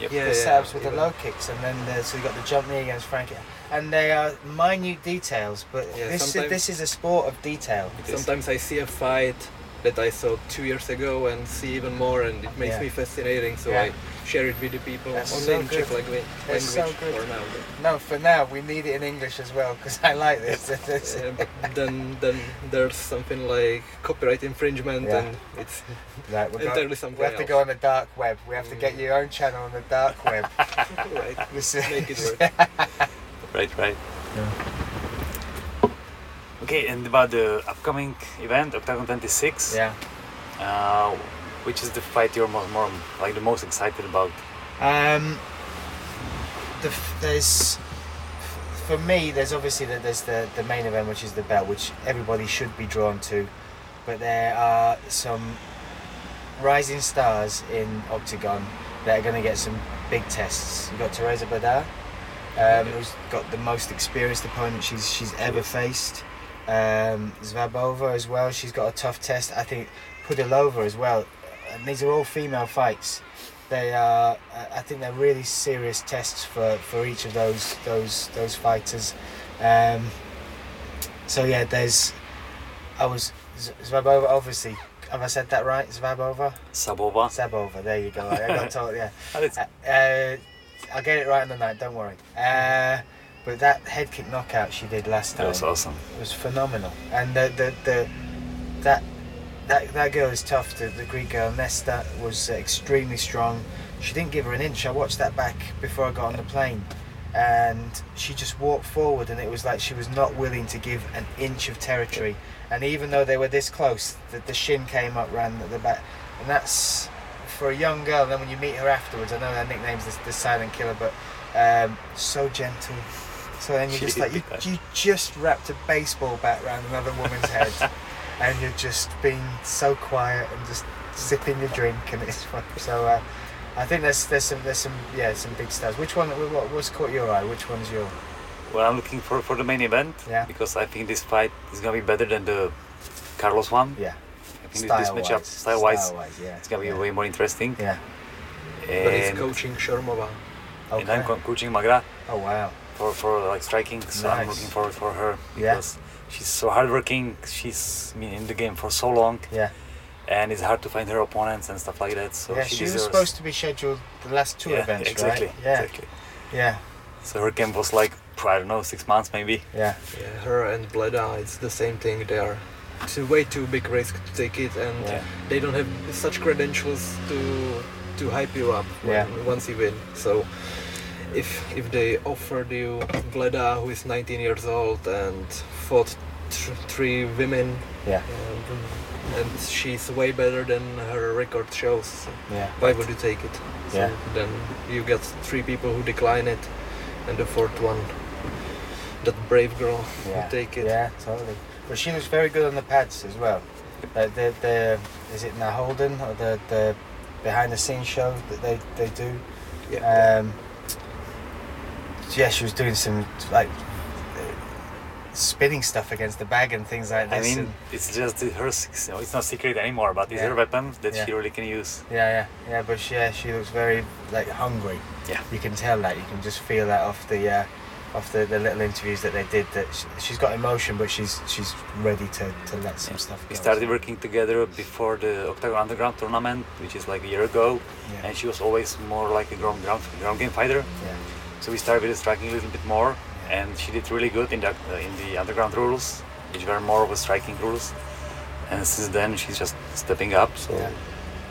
A: Yep.
C: Yeah,
B: the
C: yeah,
B: setups with the low kicks, and then the, so you got the jump knee against Frankie, and they are minute details. But
C: Yeah,
B: this is, this is a sport of detail.
C: Sometimes I see a fight that I saw two years ago and see even more, and it makes
B: Yeah.
C: me fascinating. So
B: Yeah.
C: I share it with the people
B: That's
C: only
B: so
C: in Czech
B: good.
C: language,
B: so
C: for now.
B: No, for now we need it in English as well because I like this.
C: Uh, then then there's something like copyright infringement,
B: Yeah.
C: and it's
B: Right,
C: entirely
B: going,
C: something
B: we have to go on the dark web. We have to get your own channel on the dark web.
C: right.
B: This is-
C: Make it work.
A: Right, right. Okay, and about the upcoming event, Oktagon 26,
B: yeah.
A: uh, which is the fight you're more, more like the most excited about?
B: Um, the, there's for me there's obviously the, there's the, the main event which is the belt which everybody should be drawn to but there are some rising stars in Oktagon that are going to get some big tests you've got Teresa Badar um, who's got the most experienced opponent she's she's ever faced. Um, Zvabova as well she's got a tough test. I think Pudilova as well. And these are all female fights. They are I think they're really serious tests for, for each of those those those fighters. Um, so yeah there's I was Zvabova obviously have I said that right? Zvabova?
A: Sabova.
B: Zabova there you go. I got told yeah. Uh, uh, I'll get it right on the night don't worry uh, but that head kick knockout she did last time.
A: that was awesome.
B: It was phenomenal. And the the, the that that that girl is tough. The, the Greek girl Nesta was extremely strong. She didn't give her an inch. I watched that back before I got on the plane, and she just walked forward, and it was like she was not willing to give an inch of territory. And even though they were this close, the, the shin came up round the back, and that's for a young girl. And then when you meet her afterwards, I know her nickname's the, the Silent Killer, but um, so gentle. So then you're just like you, you just wrapped a baseball bat around another woman's head, and you're just being so quiet and just sipping your drink, and it's fun. So uh, I think there's there's some there's some yeah some big stars. Which one? What, what's caught your eye? Which one's your?
A: Well, I'm looking for, for the main event
B: Yeah.
A: because I think this fight is gonna be better than the Karlos one.
B: Yeah.
A: I think
B: Style
A: this matchup,
B: wise.
A: style wise,
B: Style-wise, yeah.
A: it's gonna be
B: yeah.
A: way more interesting.
B: Yeah.
C: But he's coaching Šormová.
A: and I'm
B: Okay.
A: co- coaching Magra
B: Oh wow.
A: for, for like striking, so I'm looking forward for her
B: Yeah.
A: because she's so hardworking. She's been in the game for so long,
B: Yeah.
A: and it's hard to find her opponents and stuff like that. So
B: yeah.
A: she,
B: She was supposed to be scheduled the last two
A: yeah,
B: events,
A: exactly,
B: right? Yeah.
A: exactly.
B: Yeah.
A: So her camp was like I don't know six months maybe.
B: Yeah.
C: Yeah, her and Bleda, it's the same thing. They are. It's a way too big risk to take it, and
B: Yeah.
C: they don't have such credentials to to hype you up when,
B: Yeah.
C: once you win. So if if they offered you Bleda, who is 19 years old and fought th- three women,
B: Yeah.
C: and, and she's way better than her record shows,
B: Yeah.
C: why would you take it? So
B: Yeah.
C: Then you get three people who decline it, and the fourth one, that brave girl,
B: Yeah.
C: who take it.
B: Yeah, totally. But she looks very good on the pads as well. Like the the is it now Holden or the the behind the scenes show that they they do.
C: Yeah.
B: Um, yeah, she was doing some like spinning stuff against the bag and things like
A: I
B: this.
A: mean,
B: and-
A: it's just her. s- you know, It's not secret anymore, but it's
B: Yeah.
A: her weapon that
B: Yeah.
A: she really can use.
B: yeah, yeah, yeah. But she, yeah, she looks very like hungry.
A: Yeah.
B: You can tell that. You can just feel that off the. Uh, off the, the little interviews that they did, that she, she's got emotion, but she's she's ready to, to let some
A: Yeah.
B: stuff go.
A: We started working together before the Oktagon Underground tournament, which is like a year ago,
B: Yeah.
A: and she was always more like a ground, ground, ground game fighter.
B: yeah.
A: So we started with striking a little bit more, and she did really good in the uh, in the underground rules, which were more of a striking rules. and since then she's just stepping up. So
B: Yeah.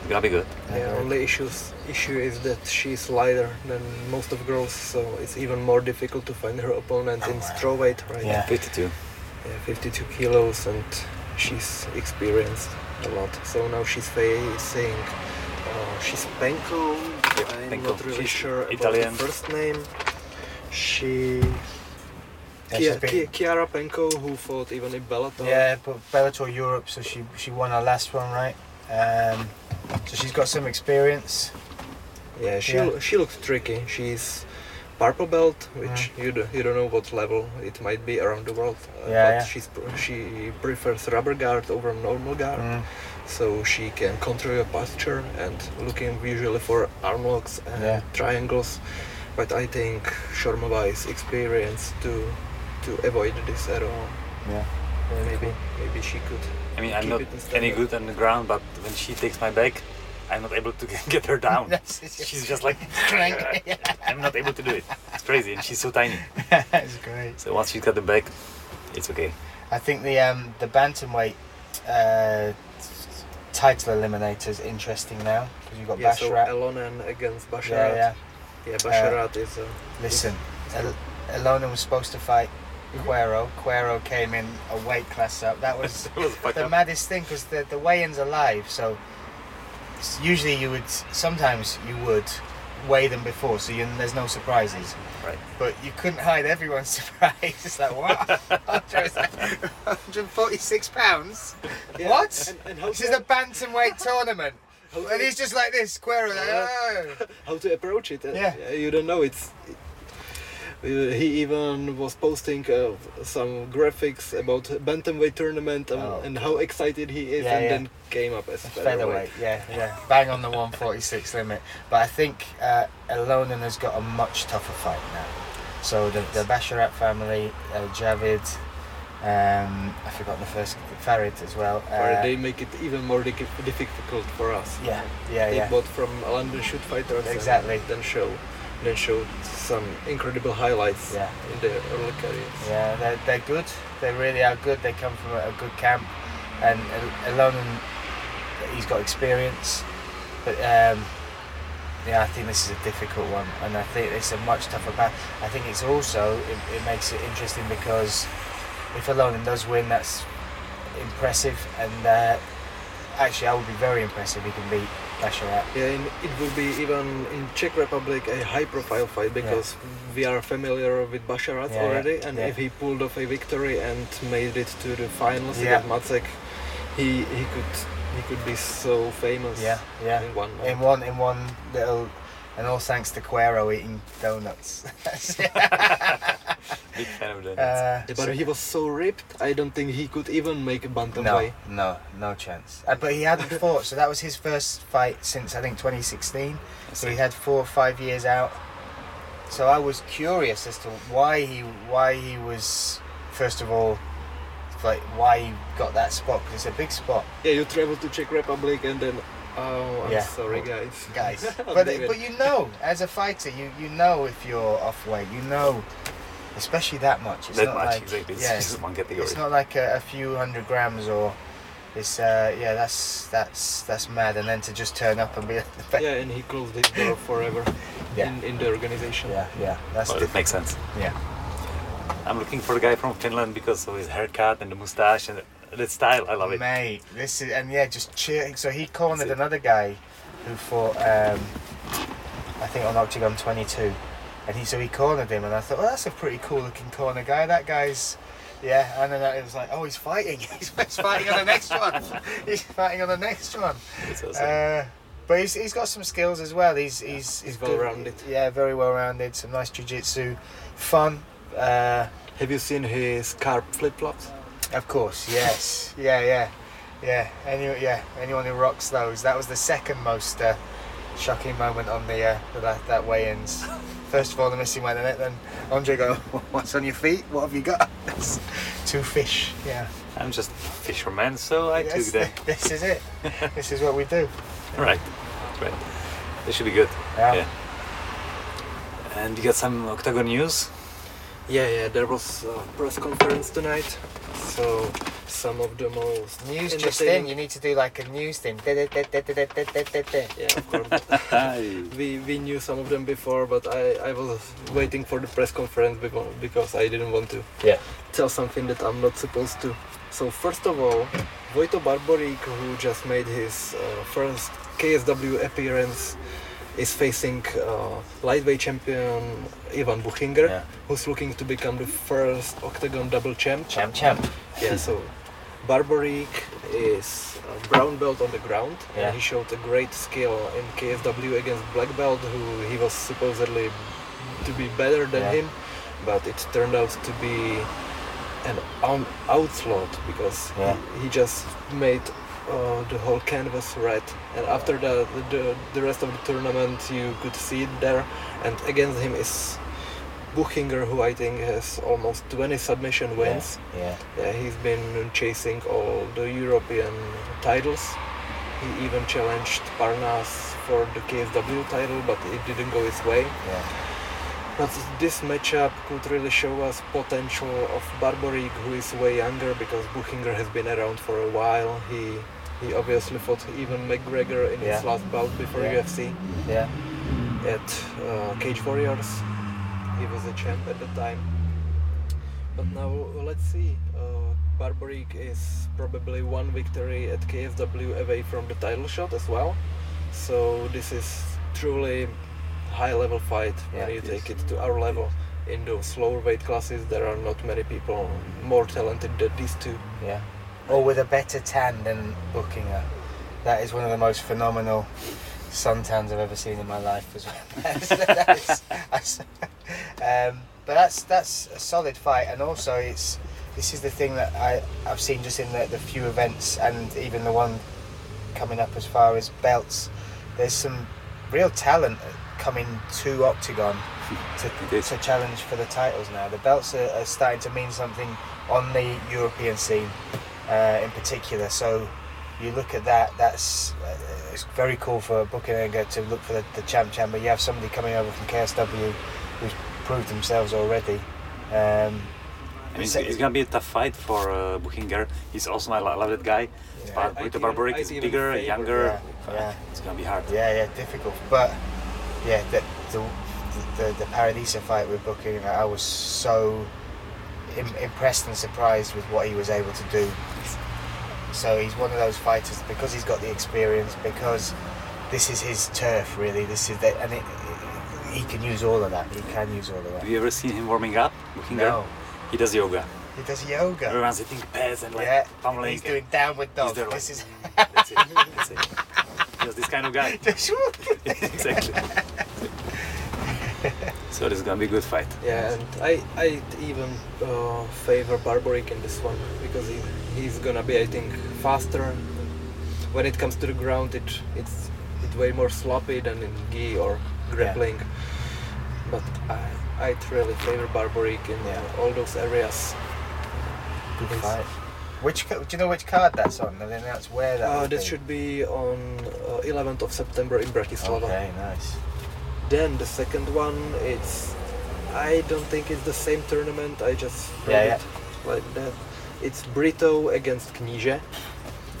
A: Gonna be good.
B: Yeah,
C: The
B: very
C: only issues issue is that she's lighter than most of girls, so it's even more difficult to find her opponent in
B: wow.
C: strawweight, right?
B: Yeah.
A: 52.
C: Yeah, 52 kilos, and she's experienced a lot. So now she's facing. Uh, she's Penco. I'm
A: Penco.
C: not really
A: She's
C: sure
A: Italian.
C: about the first name. She.
B: Yeah,
C: Kia, Ki- Chiara Penco, who fought even in Bellator.
B: Yeah, but Bellator Europe, so she she won her last one, right? Um, so she's got some experience.
C: Yeah, she
B: Yeah.
C: lo- she looks tricky. She's purple belt, which you do, you don't know what level it might be around the world. uh,
B: Yeah,
C: but
B: yeah.
C: she's pr- she prefers rubber guard over normal guard,
B: Mm.
C: so she can control your posture and looking usually for arm locks and
B: Yeah.
C: triangles. But I think Šormová is experienced to to avoid this at all.
B: Yeah.
C: Maybe maybe she could.
A: I mean, I'm not any good on the ground, but when she takes my back, I'm not able to get her down.
B: That's-
A: She's just like,
B: crank.
A: I'm not able to do it. It's crazy, and she's so tiny.
B: That's great.
A: So once she's got the back, it's okay.
B: I think the um the bantamweight uh, title eliminator is interesting now because you've got
C: Yeah, so
B: Basharat.
C: Elonen against Basharat.
B: yeah, yeah.
C: Yeah, Basharat is. Uh,
B: Listen,
C: is-
B: El- Elona was supposed to fight Cuero. Cuero came in a weight class up. That was
A: It was
B: the
A: up.
B: maddest thing because the the weigh-ins are live. So usually you would sometimes you would weigh them before, so you, there's no surprises.
A: Right.
B: But you couldn't hide everyone's surprise. It's like wow, 146 pounds.
C: Yeah,
B: What?
C: And, and
B: This is a bantamweight tournament, and he's just like this. Cuero, like, "Oh."
C: how to approach it. uh,
B: Yeah.
C: You don't know. It's. Uh, he even was posting uh, some graphics about bantamweight tournament and,
B: Oh,
C: and how excited he is,
B: Yeah,
C: and
B: yeah.
C: then came up as
B: featherweight.
C: featherweight.
B: Yeah, yeah, bang on the 146 limit. But I think uh, Elonen has got a much tougher fight now. So the, the Basharat family, uh, Javid, um, I forgot the first, Farid as well. Uh,
C: they make it even more difficult for us.
B: yeah, yeah,
C: they
B: yeah.
C: bought from London Shoot Fighters. and
B: Exactly.
C: Then show, then showed some incredible highlights
B: Yeah.
C: in their early careers.
B: Yeah, they're, they're good. They really are good. They come from a, a good camp, and Elonen, he's got experience. But um, yeah, I think this is a difficult one, and I think it's a much tougher path. I think it's also it, it makes it interesting because if Elonen does win, that's impressive, and uh, actually I would be very impressed if he can beat
C: Yeah, it will be even in Czech Republic a high-profile fight because we are familiar with Basharat
B: Yeah,
C: already,
B: yeah,
C: and
B: yeah.
C: if he pulled off a victory and made it to the finals
B: Yeah.
C: against Matzek, he he could he could be so famous.
B: Yeah, yeah.
C: In one
B: In one, in one little, and all thanks to Cuero eating donuts.
A: Big fan of that.
B: uh,
C: Yeah, but he was so ripped, I don't think he could even make a
B: no,
C: bantamweight.
B: no, no chance. Uh, but he hadn't fought, so that was his first fight since I think 2016. So he had four or five years out. So I was curious as to why he why he was first of all like why he got that spot because it's a big spot,
C: Yeah, you travel to Czech Republic and then, oh, I'm
B: Yeah.
C: sorry, guys.
B: guys. but but you know, as a fighter, you you know if you're off weight, you know, especially that much. It's
A: that
B: not
A: much,
B: like,
A: exactly. It's
B: yeah,
A: just one category.
B: It's not like a, a few hundred grams or it's uh yeah that's that's that's mad and then to just turn up and be
C: Yeah, and he closed his door forever
B: Yeah.
C: in, in the organization.
B: yeah yeah that's
A: Well, it makes sense.
B: yeah
A: I'm looking for a guy from Finland because of his haircut and the mustache and the style. I love it.
B: mate this is and yeah just cheering so he cornered another guy who fought um I think on Oktagon 22 and he so he cornered him and I thought oh that's a pretty cool looking corner guy that guy's yeah and then it was like oh he's fighting he's, he's fighting on the next one he's fighting on the next one
A: It's awesome.
B: Uh, but he's, he's got some skills as well. He's he's,
C: He's
B: good.
C: well-rounded.
B: Yeah, very well rounded. Some nice jiu-jitsu, fun. Uh,
C: Have you seen his carp flip flops?
B: Of course, yes, yeah, yeah, yeah. Any, yeah, anyone who rocks those. That was the second most uh, shocking moment on the uh, that, that weigh-ins. First of all, the missing went in it. Then Andre go, "What's on your feet? What have you got?" Two fish. Yeah.
A: I'm just fisherman, so I
B: Yes,
A: took them.
B: This is it. this is what we do.
A: Right, right. This should be good.
B: Yeah.
A: Yeah. And you got some Oktagon news?
C: Yeah, yeah. There was a press conference tonight. So some of the most
B: News just in. You need to do like a news thing.
C: Yeah, of course. we we knew some of them before, but I, I was waiting for the press conference because, because I didn't want to
B: Yeah.
C: tell something that I'm not supposed to. So first of all, Vojto Barborík, who just made his uh, first KSW appearance, is facing uh, lightweight champion Ivan Buchinger,
B: Yeah.
C: who's looking to become the first Oktagon double champ.
B: Champ, champ.
C: Yeah, so Barborík is a brown belt on the ground,
B: Yeah.
C: and he showed a great skill in KSW against black belt, who he was supposedly to be better than
B: Yeah.
C: him, but it turned out to be an outlaw because
B: Yeah.
C: he, he just made uh, the whole canvas red, and after that, the the rest of the tournament you could see it there, and against him is. Buchinger, who I think has almost 20 submission wins,
B: Yeah.
C: yeah, he's been chasing all the European titles. He even challenged Parnasse for the KSW title, but it didn't go his way.
B: Yeah.
C: But this matchup could really show us potential of Barborík, who is way younger because Buchinger has been around for a while. He he obviously fought even McGregor in his last bout before
B: Yeah.
C: UFC
B: Yeah.
C: at uh, Cage Warriors. He was a champ at the time. But now let's see. Uh, Barborík is probably one victory at KSW away from the title shot as well. So this is truly high level fight
B: Yeah,
C: when you
B: it
C: take it to our level. In those lower weight classes, there are not many people more talented than these two.
B: Yeah. Or with a better tan than Buchinger. That is one of the most phenomenal suntans I've ever seen in my life as well. That's- that's- that's- um, but that's that's a solid fight, and also it's this is the thing that I I've seen just in the, the few events and even the one coming up as far as belts. There's some real talent coming to Oktagon to,
A: It is.
B: to challenge for the titles now. The belts are, are starting to mean something on the European scene uh, in particular. So you look at that, that's uh, it's very cool for Buchinger to look for the, the champ champ, but you have somebody coming over from KSW who's proved themselves already. Um,
A: I mean, it's, it's gonna be a tough fight for uh, Buchinger. He's awesome. I lo- love that guy.
B: Yeah.
A: But with the
C: even-
A: Barborík
C: I
A: is bigger,
C: favor-
A: younger.
B: Yeah, yeah.
A: It's gonna be hard.
B: yeah, yeah, difficult. But yeah, the the the, the Paradisa fight with Booking, I was so Im- impressed and surprised with what he was able to do. So he's one of those fighters because he's got the experience, because this is his turf, really. This is the, and it, he can use all of that. He can use all of that.
A: Have you ever seen him warming up? Buchinger?
B: No,
A: He does yoga.
B: he does yoga.
A: Everyone's hitting pads and like
B: Yeah,
A: pummeling.
B: he's doing downward dog.
A: there like-
B: This is
A: That's it. That's it. Just this kind of guy. exactly. so this is gonna be a good fight.
C: Yeah, and I I even uh, favor Barborík in this one because he, he's gonna be I think faster. When it comes to the ground, it it's it's way more sloppy than in gi or grappling. But I I'd really favor Barborík in
B: Yeah.
C: all those areas.
B: good fight. Which do you know which card that's on? And then that's where that.
C: Uh, that
B: be?
C: should be on uh, 11th of September in Bratislava.
B: Okay, nice.
C: Then the second one, it's I don't think it's the same tournament. I just
B: Yeah, yeah.
C: it like that. It's Brito against Kníže.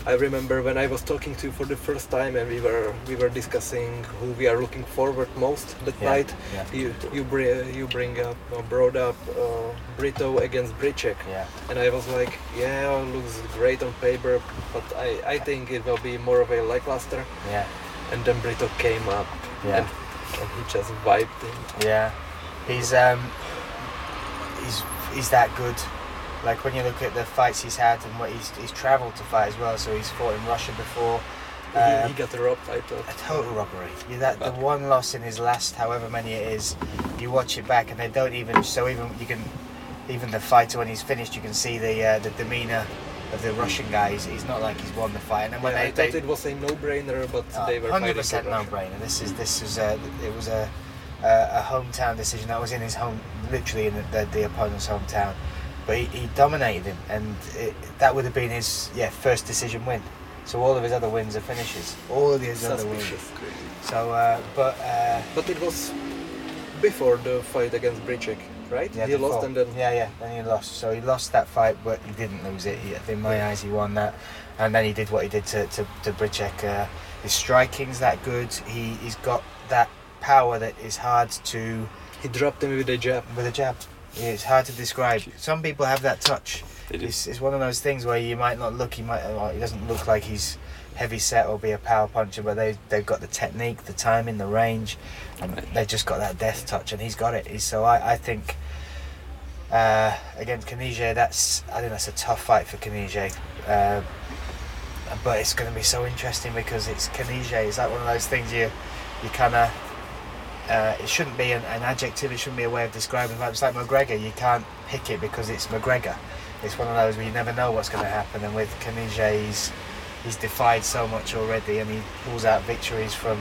C: I remember when I was talking to you for the first time, and we were we were discussing who we are looking forward most that
B: Yeah,
C: night.
B: yeah.
C: You you bring you bring up uh, brought up uh, Brito against Bricek,
B: Yeah.
C: and I was like, yeah, looks great on paper, but I I think it will be more of a lackluster.
B: Yeah.
C: And then Brito came up,
B: Yeah.
C: and, and he just wiped him.
B: Yeah, he's um, he's he's that good. Like when you look at the fights he's had and what he's he's travelled to fight as well. So he's fought in Russia before.
C: he,
B: Um,
C: he got robbed, I thought.
B: a total robbery. Yeah, that the one loss in his last, however many it is, you watch it back and they don't even. So even you can, even the fighter when he's finished, you can see the uh, the demeanour of the Russian guy. He's, he's not like he's won the fight. And then when
C: Yeah, I
B: they,
C: thought it was a no-brainer, but they were
B: hundred percent no-brainer. This is this was a it was a a, a hometown decision that was in his home, literally in the, the, the opponent's hometown. But he, he dominated him, and it, that would have been his yeah first decision win. So all of his other wins are finishes. All of his other wins.
C: Suspicious.
B: So, uh, but uh,
C: But it was before the fight against Bricek. right?
B: Yeah,
C: he
B: the
C: lost and then
B: yeah, yeah. Then he lost. So he lost that fight, but he didn't lose it. He, in my eyes, he won that. And then he did what he did to to, to Bricek. Uh, his striking's that good. He he's got that power that is hard to
C: he dropped him with a jab.
B: with a jab. It's hard to describe. Some people have that touch. It's, it's one of those things where you might not look. He might. Well, he doesn't look like he's heavy set or be a power puncher, but they they've got the technique, the timing, the range, and they've just got that death touch, and he's got it. He's, so I I think. Uh, against Kníže, that's I think that's a tough fight for Kníže, uh, but it's going to be so interesting because it's Kníže. It's like one of those things you you kind of uh, it shouldn't be an, an adjective. It shouldn't be a way of describing it. It's like McGregor. You can't pick it because it's McGregor. It's one of those where you never know what's going to happen. And with Kníže, he's he's defied so much already, and he pulls out victories from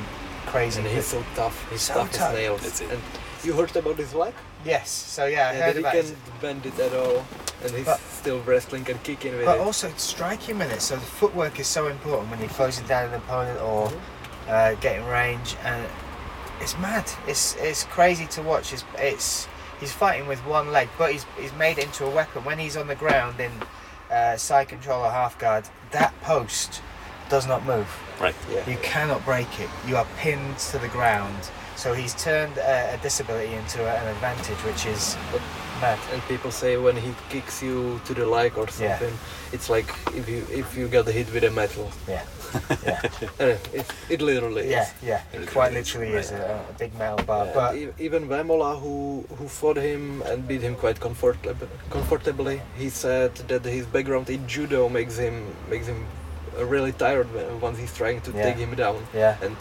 B: crazy.
C: And he's so tough. He's
B: So
C: tough,
B: tough.
C: as nails. And you heard about his leg?
B: yes. So yeah, I
C: yeah,
B: heard
C: that
B: about
C: he can't bend it at all, and he's
B: But-
C: still wrestling and kicking with
B: But
C: it.
B: But also striking with it. So the footwork is so important when you're closing down an opponent or uh, getting range, and it's mad. It's it's crazy to watch. It's it's he's fighting with one leg, but he's he's made it into a weapon. When he's on the ground in uh, side control or half guard, that post does not move.
A: Right.
C: Yeah.
B: You cannot break it. You are pinned to the ground. So he's turned a, a disability into an advantage, which is
C: But-
B: mad.
C: And people say when he kicks you to the leg or
B: Yeah.
C: something, it's like if you if you get hit with a metal.
B: Yeah, yeah,
C: it, it literally
B: yeah,
C: is.
B: yeah. It quite literally is a, a big metal bar.
C: Yeah,
B: But
C: e- even Vémola, who who fought him and beat him quite comfortably, comfortably, he said that his background in judo makes him makes him really tired when- once he's trying to
B: Yeah.
C: take him down.
B: yeah,
C: And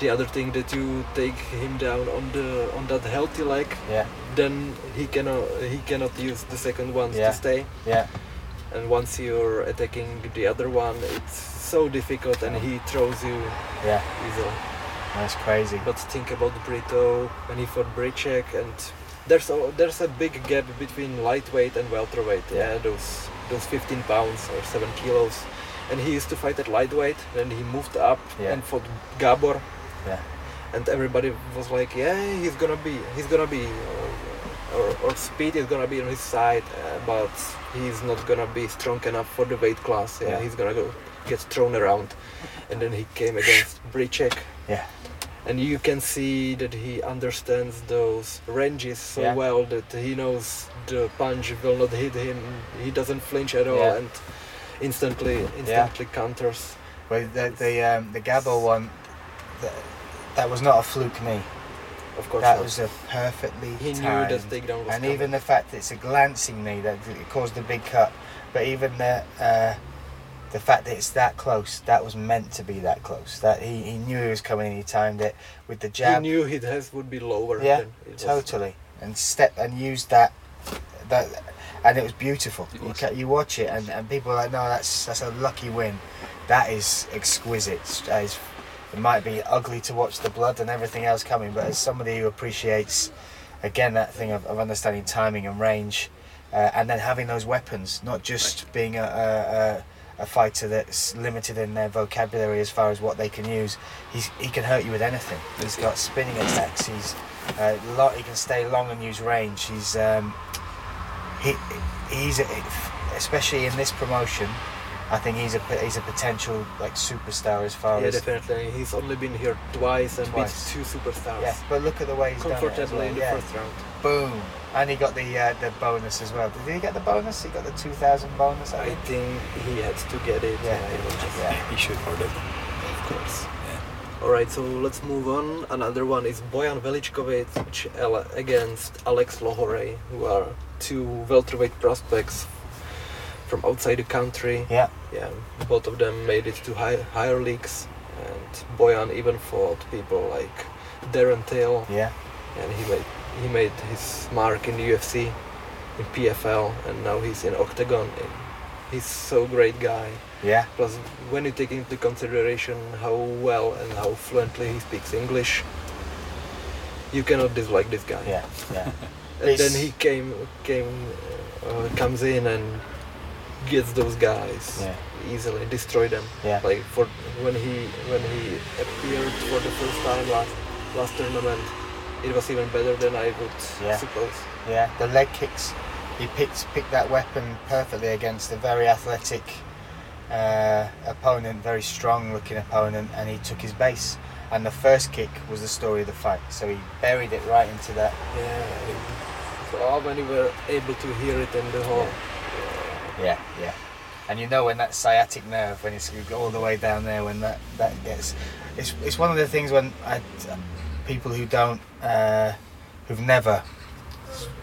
C: the other thing that you take him down on the on that healthy leg,
B: yeah,
C: then he cannot he cannot use the second one
B: Yeah.
C: to stay.
B: yeah.
C: And once you're attacking the other one, it's so difficult, and he throws you
B: Yeah,
C: easily.
B: that's crazy.
C: But think about Brito when he fought Bricek, and there's a, there's a big gap between lightweight and welterweight.
B: Yeah.
C: Yeah, those those 15 pounds or 7 kilos. And he used to fight at lightweight, then he moved up
B: Yeah.
C: and fought Gabor.
B: Yeah.
C: And everybody was like, yeah, he's gonna be, he's gonna be, uh, or, or speed is gonna be on his side, uh, but he's not gonna be strong enough for the weight class. Yeah,
B: Yeah.
C: he's gonna go get thrown around. And then he came against Bricek
B: Yeah,
C: and you can see that he understands those ranges so
B: Yeah.
C: well that he knows the punch will not hit him he doesn't flinch at all
B: Yeah.
C: and instantly instantly counters
B: but the the um, the Gabor one, that, that was not a fluke knee.
C: Of course
B: That
C: not.
B: was a perfectly
C: he knew
B: timed.
C: that takedown was
B: and
C: coming.
B: even the fact that it's a glancing knee that it caused the big cut, but even the uh, the fact that it's that close, that was meant to be that close. That he, he knew he was coming and he timed it with the jab.
C: he knew his head would be lower
B: Yeah,
C: than it was.
B: totally, and step and used that that, and it was beautiful.
A: It
B: You,
A: was.
B: ca you watch it and, and people are like, no, that's that's a lucky win. That is exquisite. That is, it might be ugly to watch the blood and everything else coming, but as somebody who appreciates, again, that thing of, of understanding timing and range, uh, and then having those weapons, not just being a, a, a a fighter that's limited in their vocabulary as far as what they can use. He's, he can hurt you with anything. He's got spinning attacks. He's uh, lot. He can stay long and use range. He's um, he he's especially in this promotion. I think he's a he's a potential like superstar as far
C: yeah
B: as
C: definitely he's only been here twice and
B: Twice.
C: beat two superstars
B: yeah. But look at the way he's done it
C: comfortably
B: well.
C: in the
B: yeah.
C: first round
B: Boom, and he got the uh, the bonus as well. Did he get the bonus? He got the two thousand bonus. I
C: I
B: think.
C: think he had to get it
B: Yeah.
C: uh, it just-
B: Yeah.
A: He should for that.
C: of course
A: Yeah.
C: Alright, so let's move on. Another one is Bojan Veličković against Alex Lohoré, who are two welterweight prospects from outside the country.
B: Yeah.
C: Yeah, both of them made it to high, higher leagues, and Bojan even fought people like Darren Till,
B: Yeah.
C: and he made he made his mark in the UFC, in PFL, and now he's in Oktagon. And he's so great guy.
B: Yeah.
C: Plus, when you take into consideration how well and how fluently he speaks English, you cannot dislike this guy.
B: Yeah. Yeah.
C: And then he came, came, uh, comes in and gets those guys
B: Yeah.
C: easily, destroy them.
B: Yeah.
C: Like for when he when he appeared for the first time last last tournament, it was even better than I would
B: Yeah.
C: suppose.
B: Yeah, the leg kicks. He picked picked that weapon perfectly against a very athletic uh, opponent, very strong looking opponent, and he took his base. And the first kick was the story of the fight. So he buried it right into that.
C: Yeah. So when you were able to hear it in the hall.
B: Yeah, yeah. Yeah. And you know when that sciatic nerve, when it's all the way down there, when that that gets, it's it's one of the things when I, people who don't, uh, who've never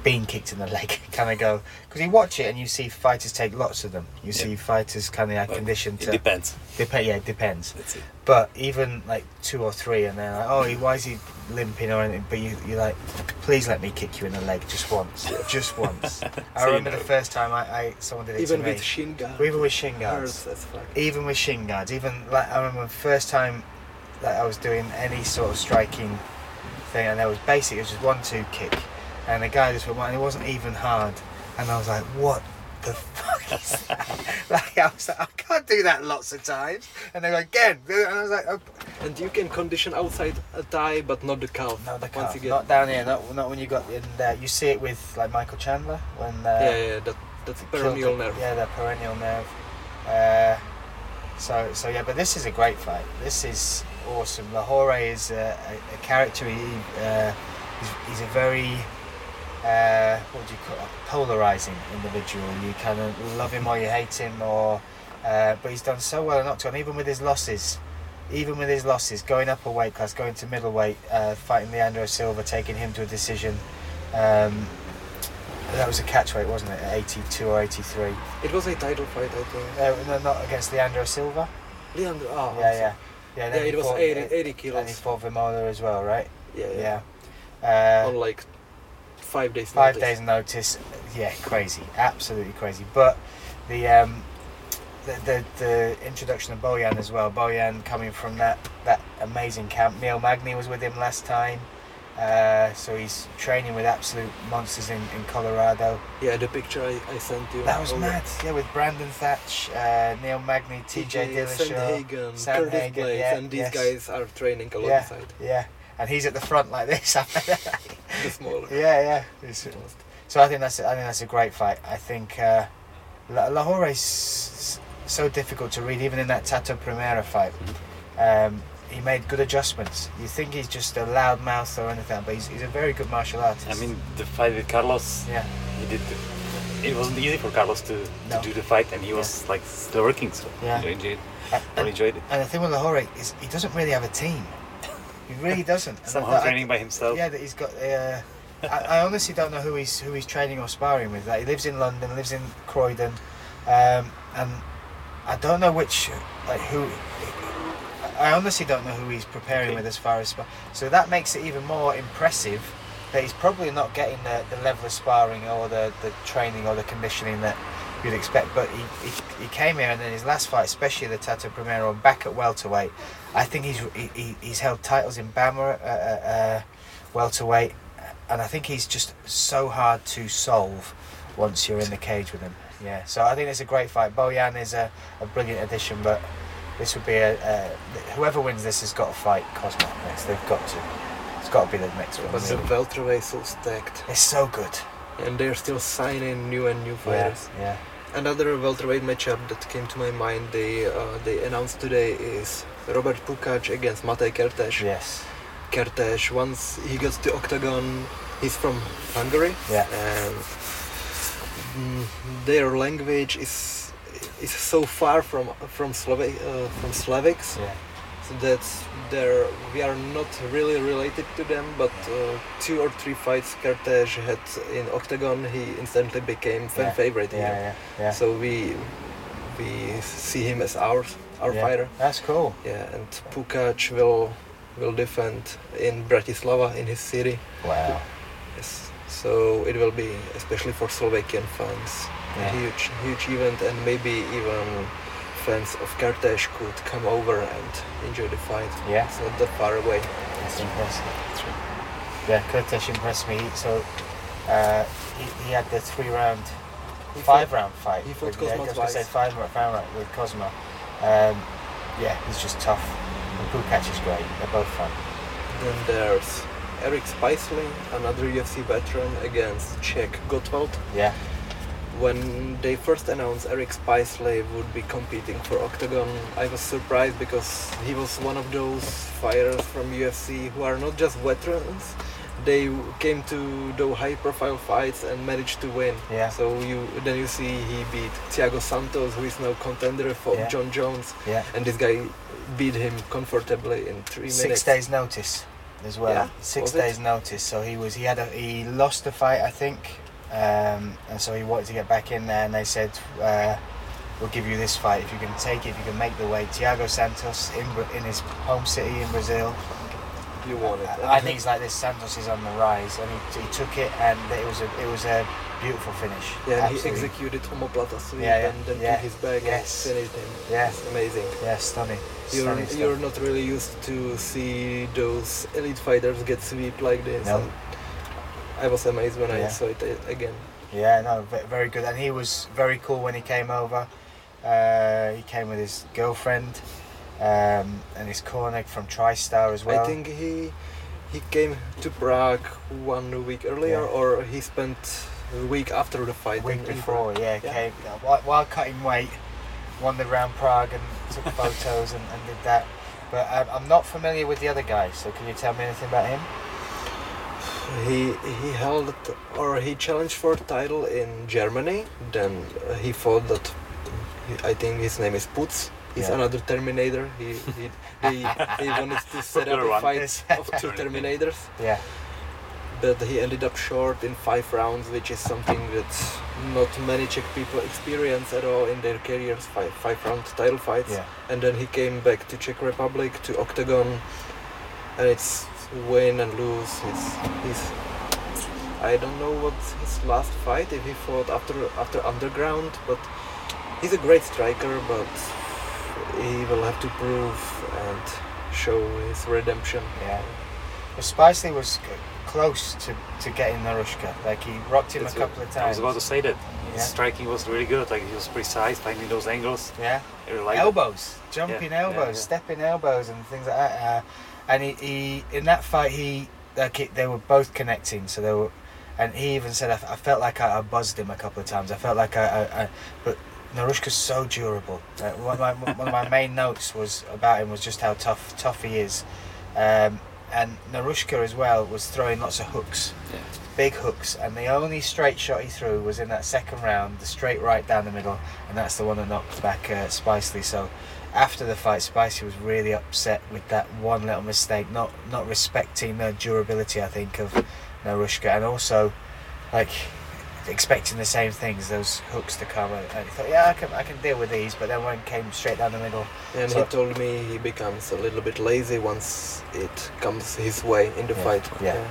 B: been kicked in the leg, kind of go because you watch it and you see fighters take lots of them. You
A: Yeah.
B: see fighters kind of
A: Well,
B: conditioned
A: It
B: to.
A: depends.
B: Dep- yeah, it depends.
A: That's it.
B: But even like two or three, and they're like, "Oh, he- why is he limping or anything?" But you, you're like, "Please let me kick you in the leg just once, just once." I
A: So you
B: remember
A: know.
B: the first time I, I someone did it
C: Even
B: to me.
C: with shin guard.
B: Even with shin guards.
C: Hurts as fuck.
B: even with shin guards, even like I remember the first time that I was doing any sort of striking thing, and there was basically it was just one two kick, and the guy just went, and it wasn't even hard, and I was like, what the fuck is that? like I was like, I can't do that lots of times, and they go again, and I was like, oh,
C: And you can condition outside a thigh, but not the calf.
B: no, the
C: Once
B: calf,
C: you get
B: not down here, not not when you got in there. You see it with like Michael Chandler when uh,
C: yeah, yeah, that that's
B: the-
C: nerve.
B: Yeah, the peroneal nerve. Uh, so, so yeah, but this is a great fight. This is awesome. Lohoré is a, a, a character. He, uh, he's, he's a very uh, what do you call it? Polarizing individual. You kind of love him or you hate him, or uh, but he's done so well in Oktagon, even with his losses. Even with his losses, going up a weight class, going to middleweight, uh, fighting Leandro Silva, taking him to a decision. Um, that was a catchweight, wasn't it? At 82 or 83.
C: It was a title fight, I think.
B: Uh, no, not against Leandro Silva.
C: Leandro, oh,
B: Yeah, yeah. Yeah,
C: Yeah, it was
B: fought-
C: 80,
B: uh,
C: 80
B: And he fought Vémola as well, right?
C: Yeah, yeah.
B: Yeah. Uh,
C: On like five days.
B: five
C: notice.
B: days notice. Yeah, crazy. Absolutely crazy. But the um, the, the, the introduction of Bojan as well. Bojan coming from that, that amazing camp. Neil Magny was with him last time. Uh, so he's training with absolute monsters in, in Colorado.
C: Yeah, the picture I, I sent you.
B: That was
C: over.
B: mad. Yeah, with Brandon Thatch, uh, Neil Magny, TJ Dillashaw.
C: Sandhagen,
B: Sam Hagen,
C: Blades,
B: yeah,
C: and these
B: yes.
C: guys are training
B: Yeah,
C: alongside
B: yeah. And he's at the front like this.
C: the smaller.
B: yeah, yeah. So I think that's I think that's a great fight. I think uh, is so difficult to read, even in that Tato Primera fight. Um, he made good adjustments. You think he's just a loud mouth or anything, but he's, he's a very good martial artist.
A: I mean, the fight with Karlos,
B: yeah,
A: he did. It wasn't easy for Karlos to,
B: No.
A: to do the fight, and he was like still working. So
B: Yeah.
A: I enjoyed, I
B: and,
A: enjoyed it.
B: and the thing with Lohoré is he doesn't really have a team. He really doesn't.
A: Somehow
B: that-
A: training by himself.
B: Yeah, that he's got. Uh, I, I honestly don't know who he's who he's training or sparring with. Like, he lives in London, lives in Croydon, um, and I don't know which like who. I honestly don't know who he's preparing
A: Okay.
B: with as far as spar. So that makes it even more impressive that he's probably not getting the, the level of sparring or the, the training or the conditioning that you'd expect. But he, he, he came here and then his last fight, especially the Tato Primera, back at welterweight. I think he's he, he- he's held titles in BAMMA, uh, uh, welterweight, and I think he's just so hard to solve once you're in the cage with him. Yeah, so I think it's a great fight. Bojan is a, a brilliant addition, but this would be a, a whoever wins this has got to fight Cosmo next. They've got to. It's got to be the next one.
C: But the welterweight so stacked,
B: It's so good.
C: and they're still signing new and new
B: Yeah,
C: fighters.
B: yeah.
C: Another welterweight matchup that came to my mind, they uh, they announced today is Robert Pukac against Matej Kertes.
B: Yes.
C: Kertes, once he gets to Oktagon, he's from Hungary,
B: Yeah.
C: and mm, their language is is so far from from Slova- uh, from Slavics
B: Yeah.
C: so that's there we are not really related to them. But uh, two or three fights Kertes had in Oktagon, he instantly became fan
B: Yeah.
C: favorite
B: Yeah, yeah, yeah.
C: So we we see him as ours, our
B: Yeah.
C: fighter.
B: That's cool.
C: Yeah, and Pukac will will defend in Bratislava in his city.
B: Wow.
C: Yes. So it will be especially for Slovakian fans a huge huge event and maybe even fans of Kertes could come over and enjoy the fight.
B: Yeah.
C: It's not that far away.
B: That's impressive. Yeah, Kurtesh impressed me. So uh, he, he had the three round,
C: He
B: five
C: fought-
B: round fight.
C: he fought
B: with, yeah,
C: Cosmo
B: was gonna say five round five round with Cosmo. Um, yeah, he's just tough. And cool catch is great. They're both fun.
C: Then there's Eric Spicely, another UFC veteran, against Czech Gottwald.
B: Yeah.
C: When they first announced Eric Spicely would be competing for Oktagon, I was surprised because he was one of those fighters from UFC who are not just veterans. They came to those high-profile fights and managed to win.
B: Yeah.
C: So you then you see he beat Thiago Santos, who is now contender for
B: Yeah.
C: John Jones,
B: Yeah.
C: and this guy beat him comfortably in three
B: Six
C: minutes.
B: days notice as well.
C: Yeah,
B: Six
C: was it?
B: days notice. So he was he had a he lost the fight I think, um, and so he wanted to get back in there, and they said. Uh, We'll give you this fight if you can take it. If you can make the way. Thiago Santos in in his home city in Brazil.
C: You it.
B: I think it's like this. Santos is on the rise, and he, he took it, and it was a it was a beautiful finish.
C: Yeah, and he executed omoplata sweep
B: Yeah, yeah,
C: and then
B: yeah,
C: took his back
B: yes.
C: and finished him.
B: Yeah.
C: It's amazing.
B: Yeah, stunning.
C: You're,
B: stunning
C: you're not really used to see those elite fighters get sweep like this.
B: No.
C: I was amazed when I saw it uh, again.
B: Yeah, no, very good. And he was very cool when he came over. Uh, he came with his girlfriend um, and his corner from TriStar as well.
C: I think he he came to Prague one week earlier,
B: Yeah.
C: or he spent a week after the fight.
B: week
C: in-
B: before, yeah,
C: Yeah.
B: came while, while cutting weight, wandered around Prague and took photos and, and did that. But um, I'm not familiar with the other guy, so can you tell me anything about him?
C: He he held or he challenged for title in Germany. Then he fought that. I think his name is Putz. He's
B: Yeah.
C: another Terminator. He he, he, he wanted to set up a fight of two Terminators,
B: Yeah,
C: but he ended up short in five rounds, which is something that not many Czech people experience at all in their careers. Five five round title fights,
B: yeah,
C: and then he came back to Czech Republic to Oktagon, and it's win and lose. He's he's I don't know what his last fight if he fought after after Underground, but he's a great striker. But he will have to prove and show his redemption.
B: yeah. But Spicely was close to, to getting Narushka. Like he rocked him
C: That's
B: a couple of times.
A: I was about to say that.
B: Yeah.
A: His striking was really good. Like he was precise, finding those angles.
B: Yeah.
A: Really liked it.
B: elbows, jumping
A: Yeah,
B: elbows,
A: yeah,
B: stepping elbows, and things like that. Uh, and he, he, in that fight, he like it, they were both connecting. So they were, and he even said, "I felt like I, I buzzed him a couple of times. I felt like I, I, I but Narushka's so durable. Uh, one, of my, one of my main notes was about him was just how tough tough he is. Um, and Narushka as well was throwing lots of hooks,
A: Yeah.
B: big hooks, and the only straight shot he threw was in that second round, the straight right down the middle, and that's the one that knocked back uh, Spicely. So after the fight, Spicy was really upset with that one little mistake, not not respecting the durability, I think, of Narushka, and also like expecting the same things, those hooks to come. And, and he thought, yeah, I can I can deal with these, but then one came straight down the middle.
C: And
B: So-
C: he told me he becomes a little bit lazy once it comes his way in the
B: Yeah,
C: fight.
B: yeah.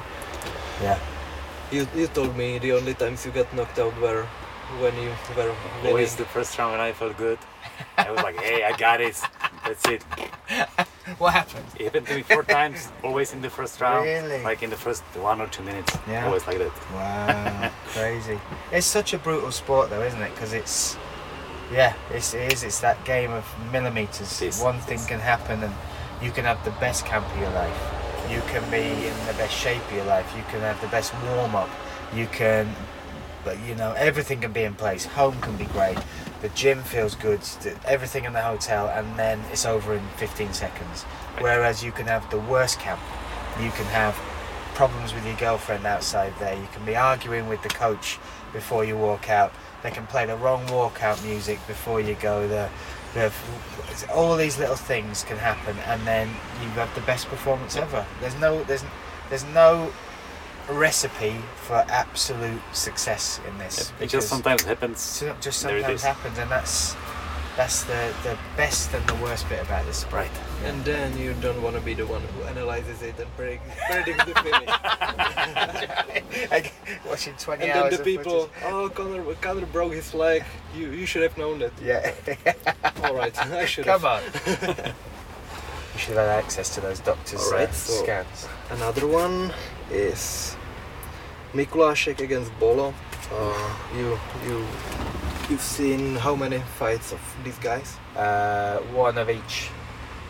B: Yeah,
C: You, you told me the only times you got knocked out were when you were winning.
A: Always the first round when I felt good. I was like, hey, I got it. That's it.
B: what happened?
A: It happened to me four times, always in the first round.
B: Really?
A: Like in the first one or two minutes.
B: Yeah.
A: Always like that.
B: Wow, crazy. It's such a brutal sport, though, isn't it? Because it's, yeah, it's, it is. It's that game of millimeters.
A: It is,
B: One
A: it
B: thing can happen, and you can have the best camp of your life. You can be in the best shape of your life. You can have the best warm up. You can, but you know, everything can be in place. Home can be great. The gym feels good. Everything in the hotel, and then it's over in 15 seconds. Whereas you can have the worst camp. You can have problems with your girlfriend outside there. You can be arguing with the coach before you walk out. They can play the wrong walkout music before you go. The, the all these little things can happen, and then you have the best performance ever. There's no there's there's no recipe for absolute success in this.
A: It just sometimes happens.
B: so- just sometimes happens, and that's that's the the best and the worst bit about this sport.
A: Right.
C: And then you don't want to be the one who analyzes it and predict, predicts the finish.
B: like watching 20
C: and
B: hours
C: then the people,
B: footage.
C: oh, Connor, Connor broke his leg. You you should have known that.
B: Yeah.
C: All right, I should
B: Come
C: have.
B: on. you should have had access to those doctors'
C: Alright,
B: uh,
C: so-
B: scans.
C: Another one is Mikulášek against Bolo. Uh, you you you've seen how many fights of these guys?
B: Uh, one of each.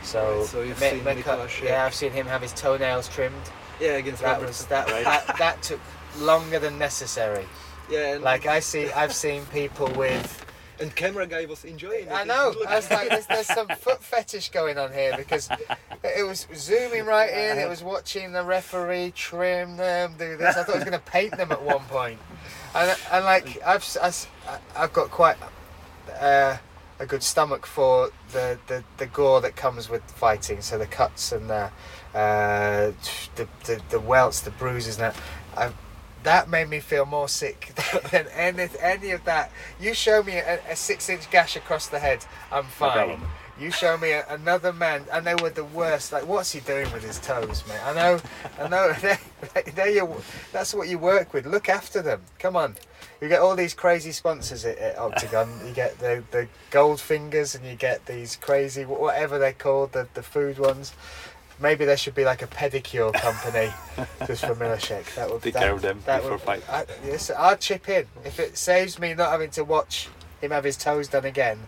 B: So,
C: Right, so you've
B: Mi-
C: seen
B: Mika-
C: Mikulášek.
B: yeah, I've seen him have his toenails trimmed.
C: Yeah, against
B: That
C: Robertson.
B: was that,
A: Right.
B: that that took longer than necessary.
C: Yeah,
B: Like I see, I've seen people with.
C: And camera guy was enjoying it.
B: I know. I was like, there's, there's some foot fetish going on here because it was zooming right in. It was watching the referee trim them, do this. I thought I was going to paint them at one point. And, and like I've s- I s- I've got quite uh, a good stomach for the, the, the gore that comes with fighting. So the cuts and the uh, the, the the welts, the bruises, and that. I, that made me feel more sick than any, any of that. You show me a, a six inch gash across the head, I'm fine. You show me a, another man, and they were the worst. Like, what's he doing with his toes, mate? I know, I know. They, they, you, that's what you work with. Look after them. Come on. You get all these crazy sponsors at, at Oktagon. You get the, the gold fingers, and you get these crazy whatever they're called, the, the food ones. Maybe there should be like a pedicure company just for Mikulášek. That would
A: Take
B: that,
A: care of them
B: that
A: before
B: would,
A: fight.
B: I, yes, I'll chip in if it saves me not having to watch him have his toes done again.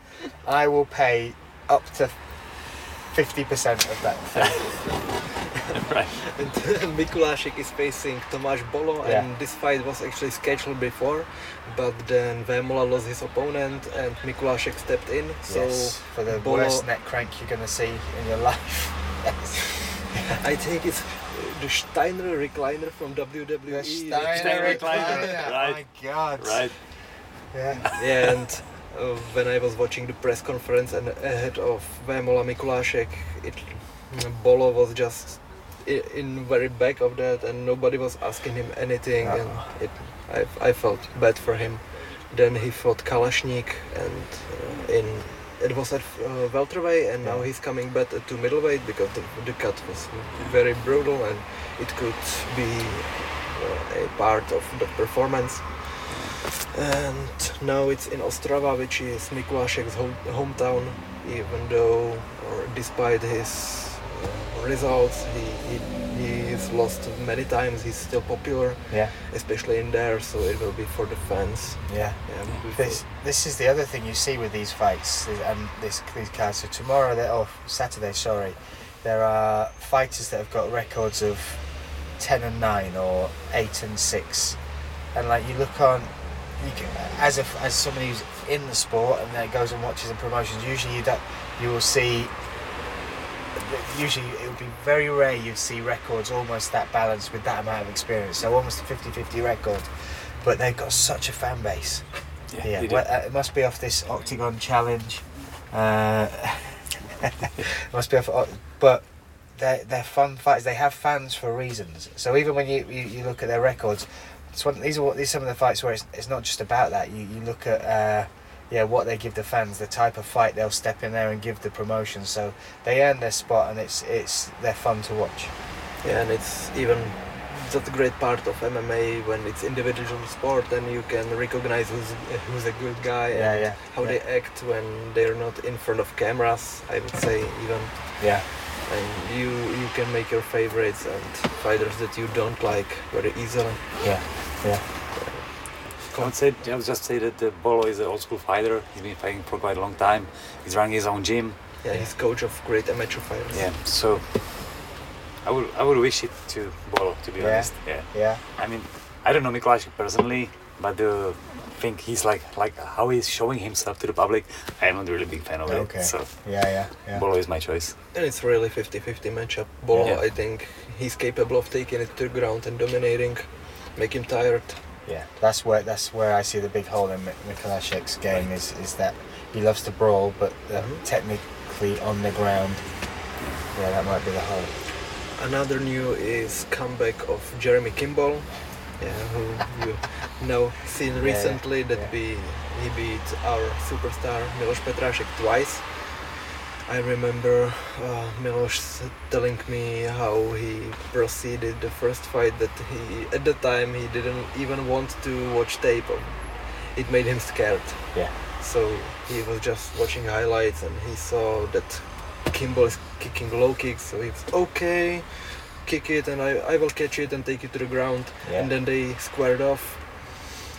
B: I will pay up to fifty percent of that
A: right.
C: And Mikulášek is facing Tomáš Bolo,
B: Yeah.
C: and this fight was actually scheduled before, but then Vémola lost his opponent, and Mikulášek stepped in. So
B: yes, for the
C: Bolo-
B: worst neck crank you're going to see in your life. Yes.
C: I think it's uh, the Steiner recliner from WWE.
B: The
C: that-
B: Steiner
A: Steiner
B: recliner.
A: recliner, right.
B: My God.
A: Right.
B: Yeah.
C: Yeah, and uh, when I was watching the press conference and ahead of Vémola Mikulášek, it Bolo was just in very back of that, and nobody was asking him anything, and it, I, I felt bad for him. Then he fought Kalashnik, and uh, in it was at uh, welterweight, and now he's coming back to middleweight because the, the cut was very brutal, and it could be uh, a part of the performance. And now it's in Ostrava, which is Mikulášek's home, hometown. Even though, or despite his uh, results, he, he he's lost many times. He's still popular,
B: Yeah.
C: especially in there. So it will be for the fans.
B: Yeah.
C: Yeah,
B: This, this is the other thing you see with these fights and this, these cards. So tomorrow, oh Saturday, sorry, there are fighters that have got records of ten and nine or eight and six, and like you look on, can, as a as somebody who's in the sport and then goes and watches the promotions. Usually you don't, you will see. Usually it would be very rare you'd see records almost that balanced with that amount of experience. So almost a 50-50 record, but they've got such a fan base.
A: Yeah.
B: Yeah, well, uh, it must be off this Oktagon challenge. Uh, it must be off, uh, but they're, they're fun fights. They have fans for reasons. So even when you, you, you look at their records, one, these are what these are some of the fights where it's, it's not just about that. You, you look at uh, yeah what they give the fans, the type of fight they'll step in there and give the promotion. So they earn their spot, and it's it's they're fun to watch.
C: yeah, and it's even that's a great part of MMA when it's individual sport and you can recognize who's who's a good guy
B: Yeah, yeah,
C: how
B: yeah.
C: they act when they're not in front of cameras. I would say even.
B: Yeah,
C: and you you can make your favorites and fighters that you don't like very easily.
B: yeah, yeah.
A: I would say, I would just say that the Bolo is an old school fighter. He's been fighting for quite a long time. He's running his own gym.
C: Yeah, he's coach of great amateur fighters.
A: Yeah. So I would I would wish it to Bolo to be
B: Yeah.
A: honest. Yeah.
B: Yeah,
A: I mean, I don't know Mikulášek personally, but the think he's like like how he's showing himself to the public. I am not a really a big fan of
B: Okay.
A: it. So
B: yeah, yeah, yeah.
A: Bolo is my choice.
C: And it's really 50-50 matchup. Bolo,
A: Yeah.
C: I think he's capable of taking it to the ground and dominating, make him tired.
B: Yeah, that's where that's where I see the big hole in Mi- Mikulášek's game is is that he loves to brawl, but
C: Mhm.
B: technically on the ground, yeah, that might be the hole.
C: Another new is comeback of Jeremy Kimball, yeah, who you know seen recently that we he beat our superstar Miloš Petrášek twice. I remember uh, Miloš telling me how he proceeded the first fight that he at the time he didn't even want to watch tape. Of. It made him scared.
B: Yeah.
C: So he was just watching highlights and he saw that Kimball is kicking low kicks, so he was okay, kick it and I, I will catch it and take it to the ground.
B: Yeah.
C: And then they squared off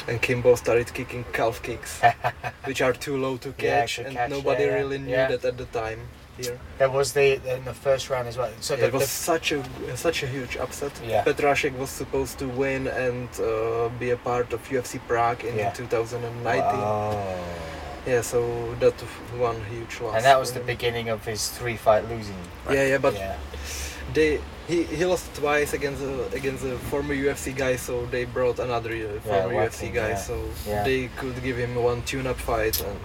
C: and Kimball started kicking calf kicks, which are too low to catch
B: to
C: and
B: catch,
C: nobody
B: yeah, yeah,
C: really knew
B: yeah.
C: that at the time. here.
B: That was the in the first round as well. So
C: Yeah,
B: the,
C: it was
B: the-
C: such a such a huge upset.
B: Yeah.
C: Petrášek was supposed to win and uh, be a part of UFC Prague in
B: Yeah.
C: 2019.
B: Oh.
C: Yeah, so that was one huge loss.
B: And that was the beginning of his three fight losing.
C: Yeah, yeah, but
B: yeah.
C: They he, he lost twice against a, against a former UFC guy, so they brought another uh, former UFC
B: weapon,
C: guy,
B: yeah.
C: so
B: Yeah.
C: they could give him one tune-up fight and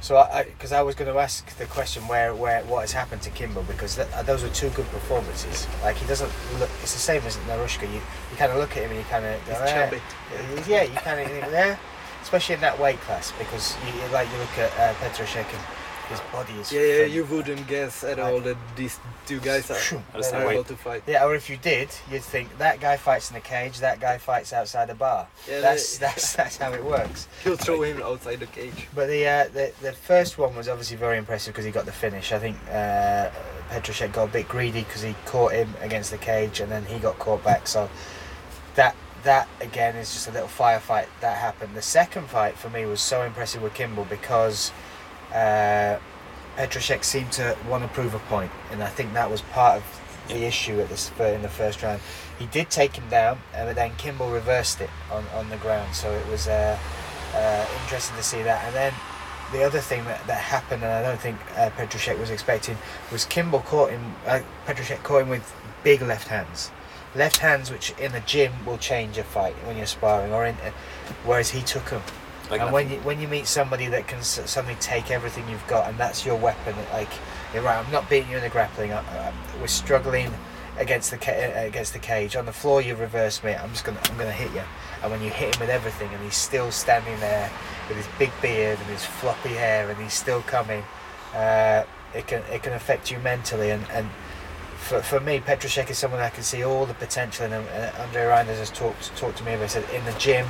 B: So I, because I, was going to ask the question where, where, what has happened to Kimbo because th- those were two good performances. Like he doesn't look. It's the same as Narushka. You, you kind of look at him and you kind of
C: he's
B: go,
C: chubby.
B: "Eh." Yeah, you kind of think there, especially in that weight class because you, like you look at uh, Petrášek and his body is.
C: Yeah, yeah, you wouldn't guess at all that these two guys are,
B: Phew.
C: Are
A: the way-
C: able to fight.
B: Yeah, or if you did, you'd think that guy fights in the cage, that guy fights outside the bar.
C: Yeah,
B: That's
C: they-
B: that's that's how it works.
C: He'll throw him outside the cage.
B: But the uh, the the first one was obviously very impressive because he got the finish. I think uh, Petrášek got a bit greedy because he caught him against the cage and then he got caught back. So that that again is just a little firefight that happened. The second fight for me was so impressive with Kimball because uh, seemed to want to prove a point, and I think that was part of the issue at this in the first round. He did take him down, uh, but then Kimball reversed it on, on the ground. So it was uh, uh, interesting to see that. And then the other thing that, that happened, and I don't think uh, was expecting, was Kimball caught him. Uh, caught him with big left hands, left hands which in the gym will change a fight when you're sparring, or in, uh, whereas he took them.
A: Like
B: and
A: nothing.
B: when you when you meet somebody that can suddenly take everything you've got and that's your weapon, like you're right. I'm not beating you in the grappling. I, I, we're struggling against the ca- against the cage on the floor. You reverse me. I'm just gonna I'm gonna hit you. And when you hit him with everything, and he's still standing there with his big beard and his floppy hair, and he's still coming, uh, it can it can affect you mentally. And, and for, for me, Petrášek is someone I can see all the potential in. Uh, Andre Reinders has talked talked to me about. Said in the gym,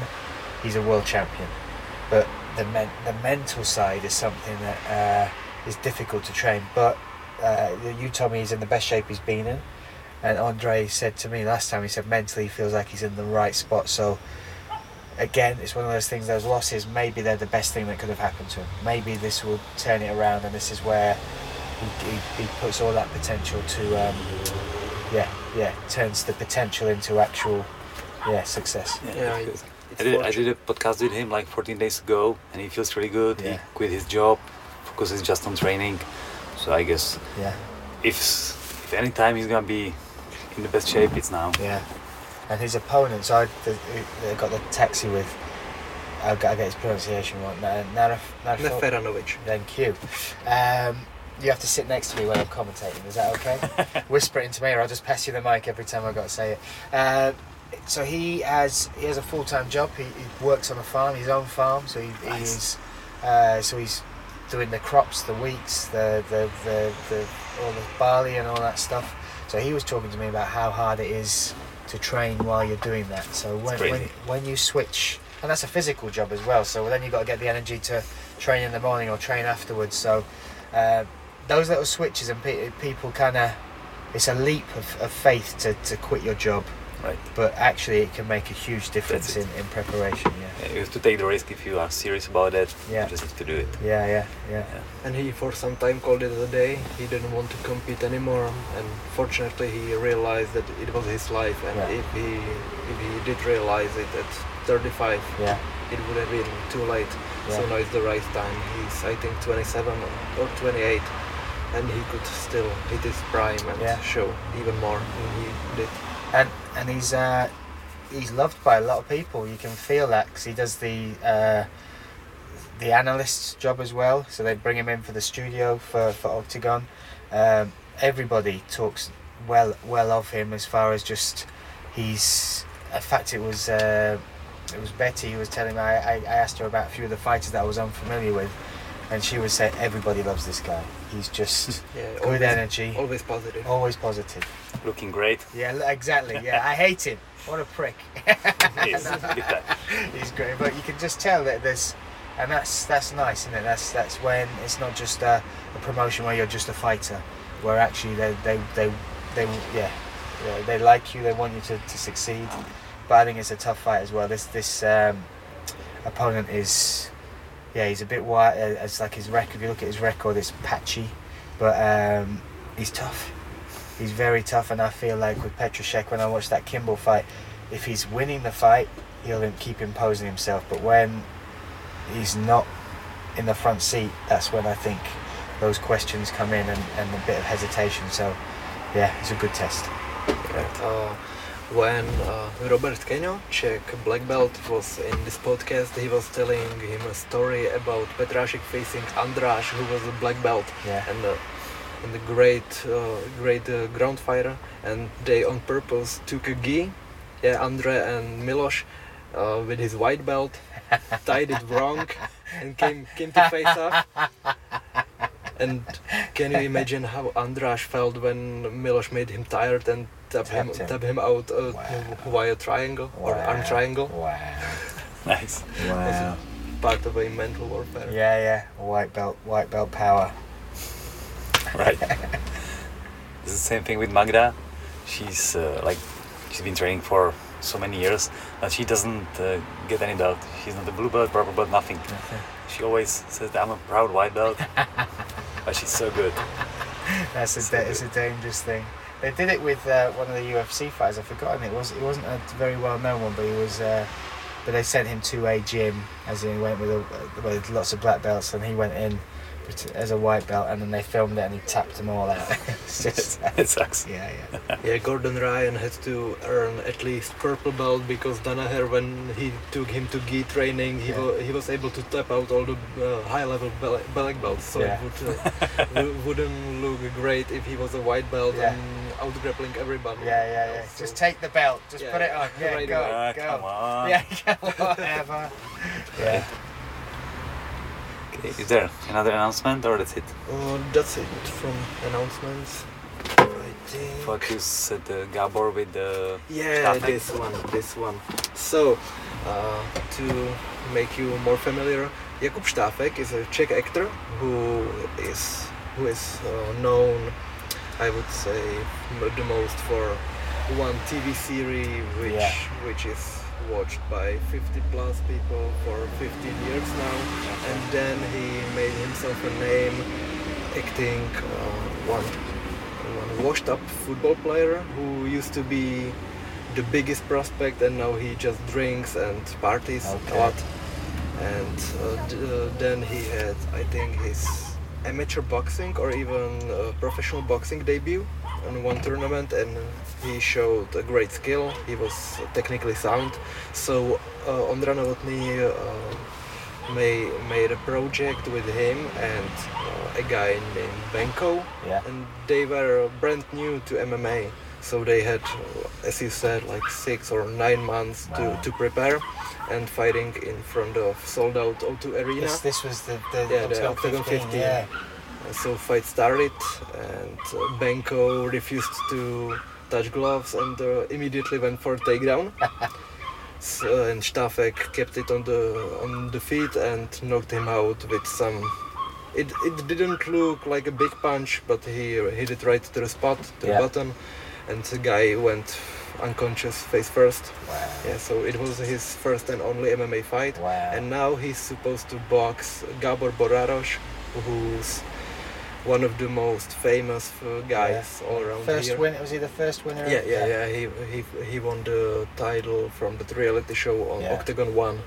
B: he's a world champion but the men- the mental side is something that uh, is difficult to train. But uh, you told me he's in the best shape he's been in, and Andre said to me last time he said mentally he feels like he's in the right spot. So again, it's one of those things. Those losses, maybe they're the best thing that could have happened to him. Maybe this will turn it around, and this is where he, he, he puts all that potential to, um, yeah, yeah, turns the potential into actual, yeah, success.
C: Yeah,
A: because
C: It's
A: I did, I did a podcast with him like 14 days ago, and he feels really good.
B: Yeah.
A: He quit his job, focuses just on training. So I guess
B: Yeah.
A: if if any time he's gonna be in the best shape, it's now.
B: Yeah, and his opponents, I the, the, got the taxi with. I got I get his pronunciation wrong. Na- Naraf, Naraf,
C: Neferanovic.
B: Thank you. Um, you have to sit next to me when I'm commentating. Is that okay? Whisper it into me, or I'll just pass you the mic every time I've got to say it. Uh, so he has he has a full time job. He, he works on a farm, his own farm. So he,
A: Nice.
B: he's uh, so he's doing the crops, the wheats, the the, the the all the barley and all that stuff. So he was talking to me about how hard it is to train while you're doing that. So when when, when you switch, and that's a physical job as well. So then you've got to get the energy to train in the morning or train afterwards. So uh, those little switches and pe- people kind of it's a leap of, of faith to, to quit your job,
A: Right.
B: but actually it can make a huge difference in, in preparation. Yeah,
A: Yeah, You have to take the risk if you are serious about it.
B: Yeah.
A: You just have to do it.
B: yeah, yeah, yeah.
C: And he, for some time, called it a day. He didn't want to compete anymore, and fortunately, he realized that it was his life. And
B: Yeah.
C: if he if he did realize it at 35,
B: Yeah,
C: it would have been too late. So now is the right time. He's I think 27 or 28, and he could still hit his prime and
B: Yeah.
C: show even more than he did.
B: And and he's uh, he's loved by a lot of people. You can feel that because he does the uh, the analyst's job as well. So they bring him in for the studio for for Oktagon. Um, everybody talks well well of him as far as just he's. In fact, it was uh, it was Betty who was telling me. I, I, asked her about a few of the fighters that I was unfamiliar with, and she was saying everybody loves this guy. He's just
C: Yeah,
B: good
C: always,
B: energy,
C: always positive.
B: always positive.
A: Looking great.
B: Yeah, exactly. Yeah, I hate him. What a prick.
A: Yes, big.
B: He's great, but you can just tell that there's, and that's that's nice, isn't it? That's that's when it's not just a, a promotion where you're just a fighter, where actually they they they, they yeah, yeah, they like you, they want you to, to succeed. But I think it's a tough fight as well. This this um, opponent is, yeah, he's a bit white. Uh, it's like his record. If you look at his record, it's patchy. but um, he's tough. He's very tough, and I feel like with Petrášek, when I watched that Kimball fight, if he's winning the fight, he'll keep imposing himself. But when he's not in the front seat, that's when I think those questions come in and, and a bit of hesitation. So, yeah, it's a good test.
C: Uh, when uh, Robert Kenyo, Czech black belt, was in this podcast, he was telling him a story about Petrášek facing Andrash, who was a black belt
B: Yeah.
C: and uh, and the great uh, great uh, ground fighter, and they on purpose took a gi, yeah, Andre and Milos, uh, with his white belt, tied it wrong, and came came to face off. And can you imagine how Andrash felt when Milos made him tired and tap him,
B: him.
C: tap him out uh,
B: Wow.
C: via triangle or arm triangle?
B: Wow.
A: Nice.
B: Wow.
C: Part of a mental warfare.
B: Yeah, yeah. White belt, white belt power.
A: Right. it's the same thing with Magda. She's uh, like, she's been training for so many years, but she doesn't uh, get any belt. She's not a blue belt, purple belt, nothing. She always says that I'm a proud white belt, but she's so good.
B: That's a,
A: So
B: da- it's a dangerous thing. They did it with uh, one of the UFC fighters. I've forgotten it was. It wasn't a very well known one, but he was. Uh, but they sent him to a gym, as he went with, a, with lots of black belts, and he went in as a white belt, and then they filmed it, and he tapped them all out. it's just,
A: it sucks.
B: yeah, yeah.
C: Yeah, Gordon Ryan had to earn at least purple belt because Danaher, when he took him to gi training, he,
B: Yeah.
C: wa- he was able to tap out all the uh, high level bel- black belts. So
B: Yeah.
C: it would, uh, w- wouldn't look great if he was a white belt
B: Yeah.
C: and out grappling everybody.
B: Yeah, yeah, yeah.
C: So-
B: Just take the belt. Just
C: Yeah,
B: put it on. Yeah,
C: right
B: go,
C: away.
A: Ah,
B: go.
A: come on.
B: Yeah, whatever. yeah.
A: Okay, is there another announcement or that's it?
C: Uh, that's it from announcements. I think.
A: Focus at the Gabor with the
C: Yeah,
A: Štáfek?
C: this one, this one. So, uh, to make you more familiar, Jakub Štáfek is a Czech actor who is who is uh, known, I would say, the most for one TV series which
B: Yeah.
C: which is watched by 50 plus people for 15 years now, and then he made himself a name acting uh, one one washed up football player who used to be the biggest prospect and now he just drinks and parties
B: Okay.
C: a lot and uh, d- uh, then he had i think his amateur boxing or even uh, professional boxing debut in one tournament and he showed a great skill he was technically sound so uh, Ondra Novotny uh, may, made a project with him and uh, a guy named Benko
B: Yeah.
C: and they were brand new to MMA. So they had, as you said, like six or nine months to, to prepare and fighting in front of sold out O2 Arena.
B: This, this was the, the
C: Yeah, the
B: Oktagon
C: Oktagon
B: 15,
C: 15.
B: Yeah.
C: So fight started and uh, Benko refused to touch gloves and uh, immediately went for a takedown. so, and Štáfek kept it on the on the feet and knocked him out with some. It, it didn't look like a big punch, but he hit it right to the spot, to
B: Yeah.
C: the button, and the guy went unconscious face first.
B: Wow.
C: Yeah, so it was his first and only MMA fight
B: Wow.
C: and now he's supposed to box Gabor Boraros, who's one of the most famous uh, guys all around
B: First
C: here.
B: win. Was he the first winner?
C: Yeah, yeah, yeah. He, he he won the title from the reality show on
B: Yeah.
C: Oktagon One,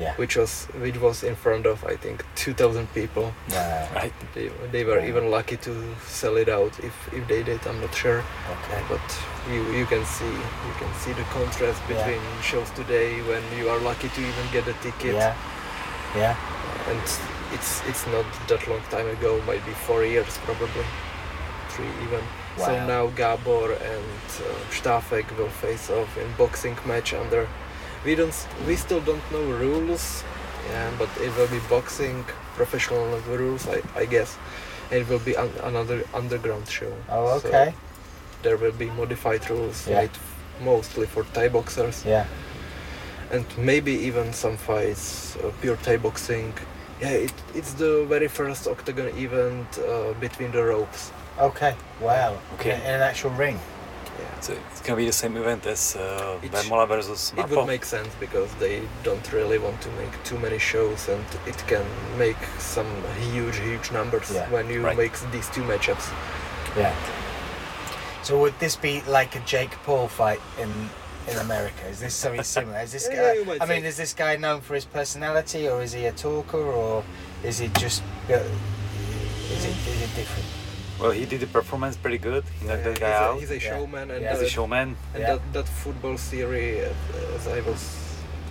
B: Yeah.
C: which was which was in front of I think 2,000 people.
B: Wow.
A: right.
C: They, they were
B: Wow.
C: even lucky to sell it out if, if they did. I'm not sure,
B: Okay.
C: but you you can see you can see the contrast
B: Yeah.
C: between shows today when you are lucky to even get a ticket
B: Yeah. Yeah.
C: and it's it's not that long time ago maybe four years probably three even
B: Wow.
C: so now gabor and uh, stafek will face off in boxing match under we don't we still don't know rules yeah but it will be boxing professional rules i, I guess and it will be an, another underground show
B: Oh,
C: So
B: okay.
C: there will be modified rules
B: Yeah.
C: made f- mostly for thai boxers
B: yeah.
C: and maybe even some fights, uh, pure Thai boxing. Yeah, it, it's the very first octagon event uh, between the ropes.
B: Okay. Wow.
A: Okay.
B: In, in an actual ring.
C: Yeah.
A: So it's gonna be the same event as uh,
C: It
A: Vémola versus
C: It
A: Marpo.
C: would make sense because they don't really want to make too many shows and it can make some huge, huge numbers
B: Yeah,
C: when you
A: right.
C: make these two matchups.
B: Yeah. So would this be like a Jake Paul fight in in America? Is this something similar? Is this
C: Yeah,
B: guy?
C: you might
B: I mean,
C: say.
B: is this guy known for his personality, or is he a talker, or is he just? uh, Is it is it different?
A: Well, he did the performance pretty good. He knocked that
C: he's,
A: guy
C: a,
A: out.
C: he's a
B: Yeah.
C: showman and,
B: Yeah.
A: He's
C: uh,
A: a showman.
C: and
B: Yeah.
C: that, that football series, uh, as I was,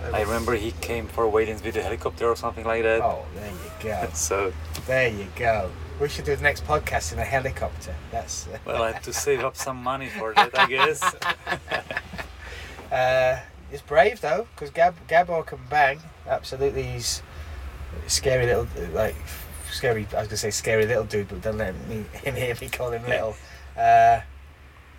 A: I
C: was-
A: remember he came for weigh-ins with a helicopter or something like that.
B: Oh, there you go.
A: So,
B: There you go. We should do the next podcast in a helicopter. That's. Uh,
A: well, I had to save up some money for that, I guess.
B: Uh, it's brave though, because Gab Gabor can bang. Absolutely, he's scary little like scary. I was gonna say scary little dude, but don't let me him hear me call him little. Uh,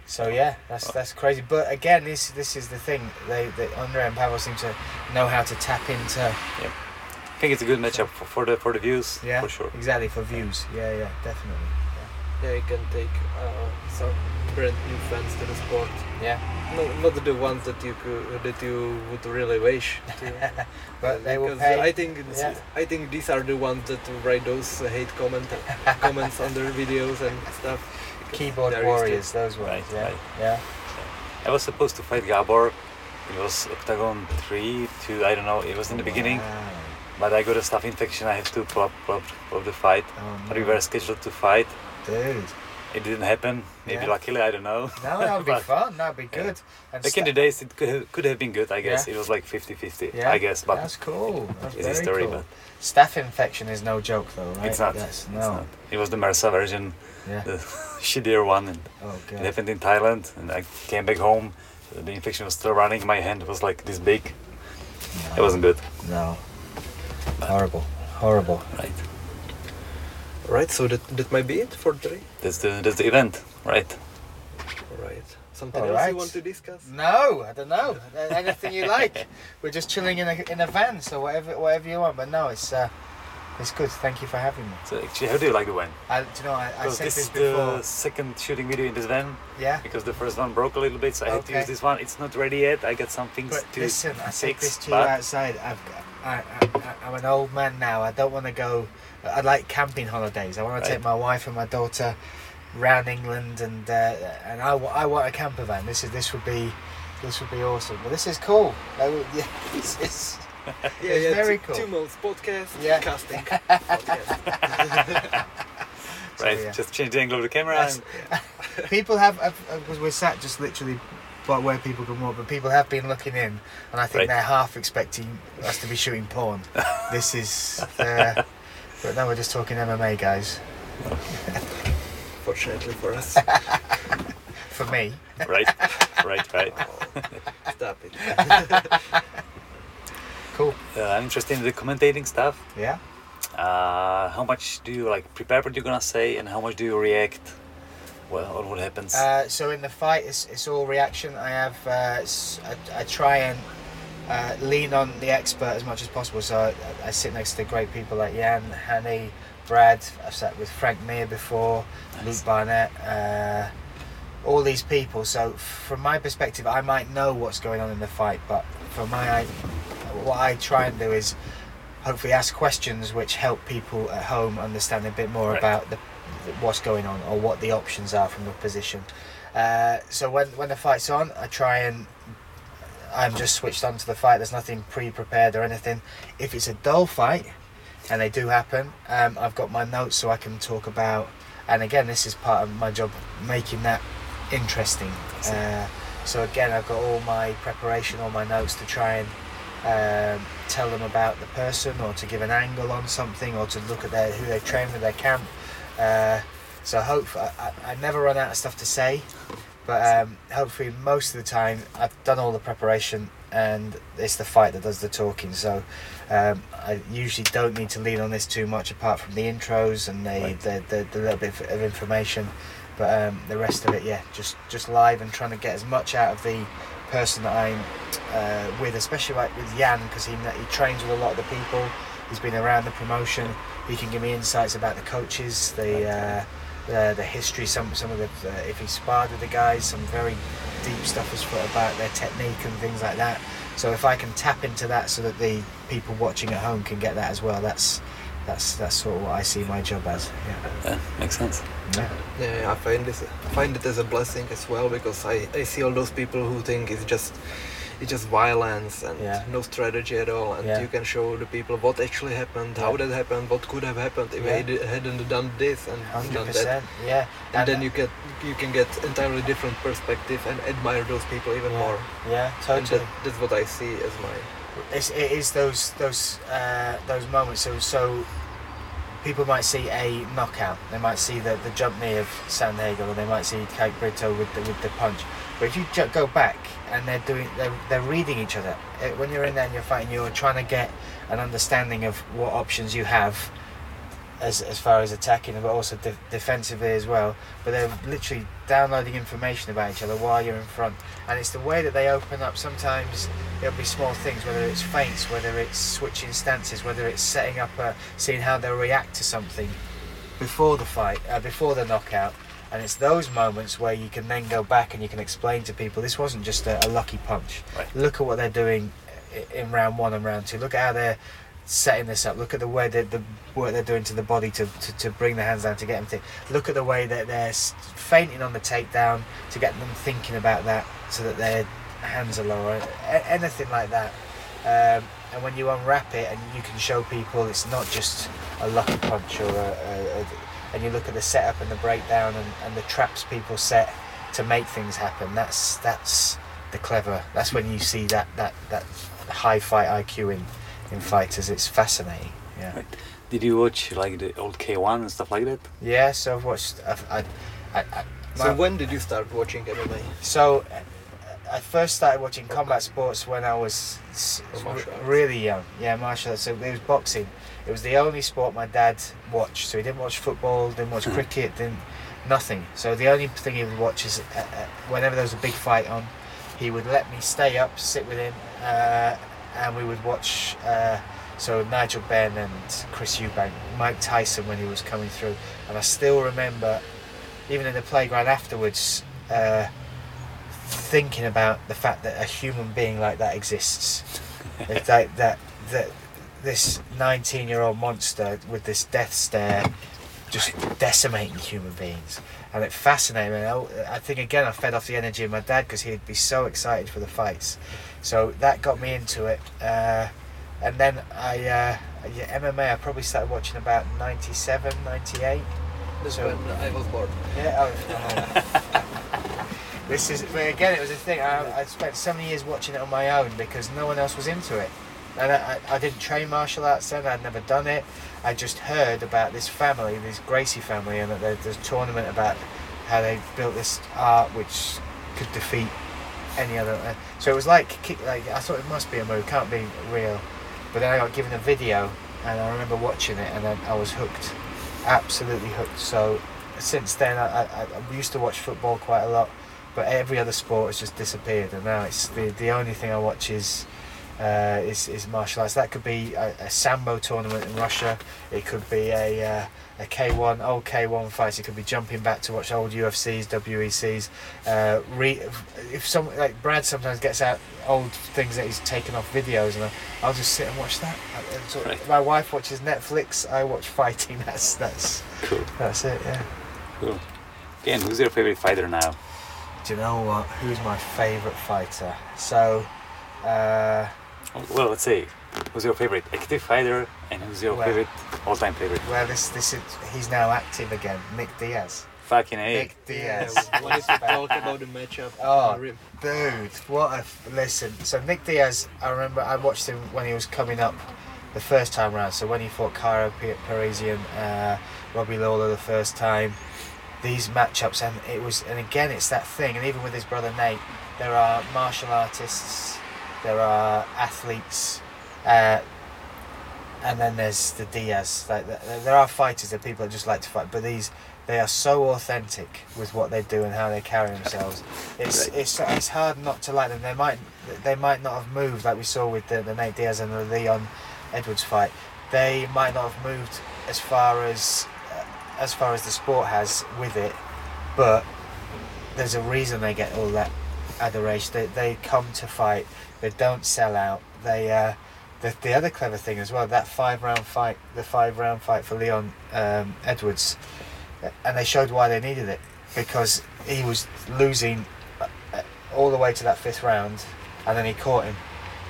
B: so yeah, that's that's crazy. But again, this this is the thing. They, they Andre and Pavel seem to know how to tap into. Yeah.
A: I think it's a good matchup for, for the for the views,
B: Yeah,
A: for sure.
B: exactly for views. Yeah, yeah, definitely.
C: yeah, you can take uh, some brand new fans to the sport.
B: Yeah,
C: Not, not the ones that you could, that you would really wish to.
B: but they will pay.
C: I think
B: Yeah.
C: I think these are the ones that write those uh, hate comment comments under videos and stuff.
B: Keyboard
C: they're used to it.
B: warriors, those ones.
A: Right,
B: yeah,
A: right.
B: yeah.
A: I was supposed to fight Gabor. It was Oktagon 3 two. I don't know, it was in the beginning. But I got a staph infection. I have to pull up, pull up, pull up the fight.
B: Oh,
A: But we were scheduled to fight.
B: Dude.
A: It didn't happen. Maybe
B: Yeah.
A: luckily, I don't know.
B: No, that would be fun. That'd be good. And
A: Back in the days, it could have, could have been good, I guess.
B: Yeah.
A: It was like 50 50,
B: Yeah,
A: I guess. But
B: that's cool. That's
A: it's
B: very
A: a
B: cool.
A: But
B: Staph infection is no joke, though, right?
A: it's not. It's
B: no.
A: not. It was the MRSA version,
B: Yeah.
A: the shittier one. And
B: Oh
A: it happened in Thailand. And I came back home. The infection was still running. My hand was like this big. It wasn't good.
B: No. Horrible. Horrible.
A: Right.
C: Right, so that that might be it for today.
A: That's the, that's the event. Right.
C: Right. Something
B: All
C: else
B: right.
C: you want to discuss?
B: No, I don't know. Anything you like. We're just chilling in a in a van, so whatever whatever you want. But no, it's uh, it's good. Thank you for having me.
A: So actually, how do you like the van?
B: I, do you know, I, I said
A: this
B: this
A: is
B: before.
A: the second shooting video in this van.
B: Yeah.
A: Because the first one broke a little bit, so I had to use this one. It's not ready yet. I got some things
B: But
A: to
B: listen, I said this to you outside. I've, I, I, I'm an old man now. I don't want to go. I like camping holidays. I want
A: Right.
B: to take my wife and my daughter round England, and uh, and I, I want a camper van. This is this would be this would be awesome. But this is cool. Would- yeah, this is
C: Yeah,
B: It's
C: yeah.
B: very
C: two,
B: cool.
C: Two months podcast,
B: Yeah.
C: casting podcast.
B: so,
A: right,
B: yeah.
A: just change the angle of the camera. And,
B: people have because we're sat just literally but where people can walk but people have been looking in and i think
A: Right.
B: they're half expecting us to be shooting porn this is uh, but now we're just talking mma guys
C: Fortunately for us.
B: for me
A: right, right, right.
C: Oh, stop it.
B: cool
A: Uh, I'm interested in the commentating stuff.
B: yeah
A: Uh, how much do you like prepare what you're gonna say, and how much do you react? Well, on what happens?
B: uh, so in the fight it's, it's all reaction i have uh, s- I, I try and uh, lean on the expert as much as possible so I, I sit next to great people like jan hanny brad i've sat with frank Mir before
A: Nice.
B: luke barnett uh, all these people. So from my perspective, I might know what's going on in the fight, but from my what I try and do is hopefully ask questions which help people at home understand a bit more
A: Right.
B: about the, what's going on or what the options are from the position. Uh, so when when the fight's on, I try and I'm just switched on to the fight. There's nothing pre-prepared or anything. If it's a dull fight, and they do happen, um, I've got my notes so I can talk about. And again, this is part of my job, making that interesting. Uh, so again, I've got all my preparation, all my notes to try and um, tell them about the person, or to give an angle on something, or to look at their who they train with their camp. Uh, so hope I, I, I never run out of stuff to say, but um, hopefully most of the time I've done all the preparation and it's the fight that does the talking. So um, I usually don't need to lean on this too much, apart from the intros and the
A: Right.
B: the, the, the little bit of information. But um, the rest of it, yeah, just just live and trying to get as much out of the person that I'm uh, with, especially like with Jan because he he trains with a lot of the people. He's been around the promotion. He can give me insights about the coaches, the uh, uh, the history, some some of the uh, if he sparred with the guys, some very deep stuff was put about their technique and things like that. So if I can tap into that, so that the people watching at home can get that as well, that's that's that's sort of what I see my job as. Yeah.
A: Yeah, makes sense.
B: yeah.
C: Yeah, I find this I find it as a blessing as well because I, I see all those people who think it's just it's just violence and
B: Yeah.
C: no strategy at all and
B: Yeah.
C: you can show the people what actually happened, how that happened, what could have happened if
B: Yeah.
C: I hadn't done this and
B: Hundred
C: done that.
B: Yeah.
C: And then you get you can get entirely different perspective and admire those people even
B: yeah.
C: more.
B: Yeah, totally.
C: that, that's what I see as my
B: it's, it is those those uh, those moments. So so people might see a knockout. They might see the, the jump knee of Sandhagen, or they might see Kate Brito with the with the punch. But if you go back and they're doing they're, they're reading each other. Uh, When you're in there and you're fighting, you're trying to get an understanding of what options you have. As, as far as attacking, but also de- defensively as well. But they're literally downloading information about each other while you're in front, and it's the way that they open up. Sometimes it'll be small things, whether it's feints, whether it's switching stances, whether it's setting up a, seeing how they'll react to something before the fight, uh, before the knockout. And it's those moments where you can then go back and you can explain to people this wasn't just a, a lucky punch.
A: Right.
B: Look at what they're doing in round one and round two. Look at how they're setting this up. Look at the way that the work they're doing to the body to, to, to bring the hands down to get them to. Look at the way that they're fainting on the takedown to get them thinking about that so that their hands are lower. Anything like that. Um, and when you unwrap it and you can show people it's not just a lucky punch or a, a, a and you look at the setup and the breakdown and, and the traps people set to make things happen that's that's the clever that's when you see that that that high fight IQ in in fighters it's fascinating yeah
A: Right. Did you watch like the old K1 and stuff like that?
B: yeah so I've watched I've, I, I, I,
C: So
B: my-
C: when did you start watching MMA?
B: So, uh, I first started watching combat sports when I was s-
C: Or martial arts.
B: really young. Yeah, martial arts. So it was boxing. It was the only sport my dad watched. So he didn't watch football, didn't watch cricket, didn't nothing. So the only thing he would watch is uh, uh, whenever there was a big fight on, he would let me stay up, sit with him, uh, and we would watch. Uh, so Nigel Benn and Chris Eubank, Mike Tyson when he was coming through, and I still remember, even in the playground afterwards. Uh, thinking about the fact that a human being like that exists. like that that this 19 year old monster with this death stare just decimating human beings. And it fascinated me. I I think again I fed off the energy of my dad because he'd be so excited for the fights. So that got me into it. Uh, and then I uh, yeah, MMA I probably started watching about 97, 98.
C: That's
B: So-
C: when I was born.
B: Yeah. Oh, this is, but again, it was a thing. I, I spent so many years watching it on my own because no one else was into it, and I, I, didn't train martial arts then. I'd never done it. I just heard about this family, this Gracie family, and that there's a tournament about how they built this art which could defeat any other. uh, So it was like, like I thought it must be a movie, can't be real. But then I got given a video, and I remember watching it, and then I was hooked, absolutely hooked. So since then, I, I, I used to watch football quite a lot, but every other sport has just disappeared, and now it's the the only thing I watch is. Uh, is, is martial arts. That could be a, a sambo tournament in Russia. It could be a uh, a K1 old K1 fights. It could be jumping back to watch old UFCs, WECs. Uh, re, if some like Brad sometimes gets out old things that he's taken off videos, and I, I'll just sit and watch that. And so
A: Right.
B: My wife watches Netflix. I watch fighting. That's that's
A: Cool.
B: that's it. Yeah.
A: Cool. And who's your favorite fighter now?
B: Do you know what? Who's my favourite fighter? So, uh,
A: Well, let's say, who's your favorite active fighter and who's your
B: Well-
A: favorite all-time favorite?
B: well, this this is he's now active again. Nick Diaz.
A: Fucking A.
B: Nick Diaz.
C: we wanted to talk about the matchup.
B: Oh. Dude, what a f- listen. So Nick Diaz, I remember I watched him when he was coming up the first time round. So when he fought Karo P- Parisyan, uh, Robbie Lawler the first time, these matchups, and it was, and again, it's that thing. And even with his brother Nate, there are martial artists, there are athletes, uh, and then there's the Diaz. Like there are fighters that people that just like to fight, but these they are so authentic with what they do and how they carry themselves. It's
A: Right.
B: it's it's hard not to like them. They might they might not have moved like we saw with the, the Nate Diaz and the Leon Edwards fight. They might not have moved as far as uh, as far as the sport has with it, but there's a reason they get all that adoration. They, they come to fight. They don't sell out. They uh, the, the other clever thing as well that five round fight, the five round fight for Leon um, Edwards, and they showed why they needed it because he was losing uh, all the way to that fifth round, and then he caught him.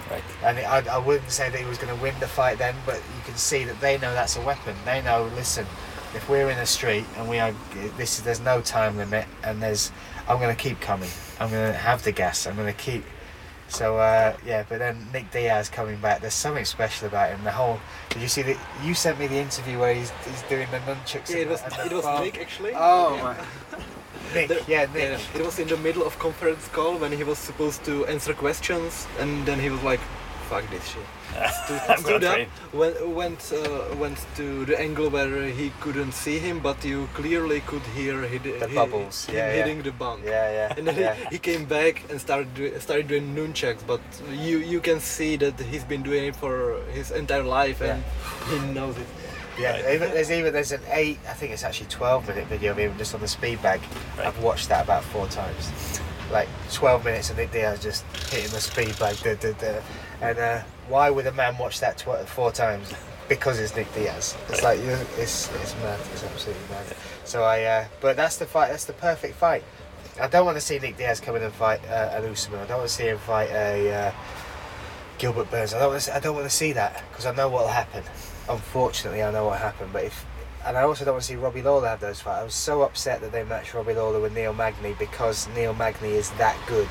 A: Right.
B: And I, I wouldn't say that he was going to win the fight then, but you can see that they know that's a weapon. They know, listen, if we're in the street and we are, this is, there's no time limit, and there's, I'm going to keep coming. I'm going to have the gas. I'm going to keep. So uh, yeah, but then Nick Diaz coming back. There's something special about him. The whole. Did you see that? You sent me the interview where he's, he's doing the nunchucks.
C: Yeah, it was
B: the-
C: it was
B: farm.
C: Nick actually.
B: Oh
C: Yeah.
B: my. Nick,
C: There-
B: yeah, Nick.
C: Yeah, it was in the middle of conference call when he was supposed to answer questions, and then he was like, "Fuck this shit." Stood,
A: I'm
C: stood
A: gonna
C: up, went went uh, went to the angle where he couldn't see him, but you clearly could hear he,
B: The
C: he-
B: bubbles,
C: him
B: yeah, yeah.
C: hitting the bunk.
B: Yeah, yeah.
C: And then
B: yeah.
C: he, he came back and started do, started doing nunchucks, but you you can see that he's been doing it for his entire life and he knows it.
B: Yeah,
A: Right.
B: even, there's even there's an eight, I think it's actually twelve minute video of him just on the speed bag.
A: Right.
B: I've watched that about four times. Like twelve minutes of Nick Diaz just hitting the speed bag. Duh, duh, duh. And uh, why would a man watch that tw- four times? Because it's Nick Diaz. It's like it's it's mad. It's absolutely mad. So I, uh, but that's the fight. That's the perfect fight. I don't want to see Nick Diaz come in and fight uh, an Usman. I don't want to see him fight a uh, Gilbert Burns. I don't want to. I don't want to see that because I know what'll happen. Unfortunately, I know what happened. But if and I also don't want to see Robbie Lawler have those fights. I was so upset that they matched Robbie Lawler with Neil Magny because Neil Magny is that good,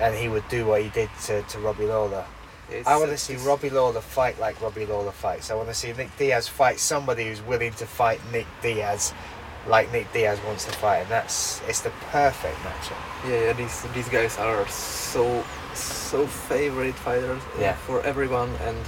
B: and he would do what he did to, to Robbie Lawler.
C: It's,
B: I want to see Robbie Lawler fight like Robbie Lawler fights. I want to see Nick Diaz fight somebody who's willing to fight Nick Diaz like Nick Diaz wants to fight, and that's it's the perfect matchup.
C: Yeah, yeah, these these guys are so so favorite fighters uh,
B: Yeah.
C: for everyone, and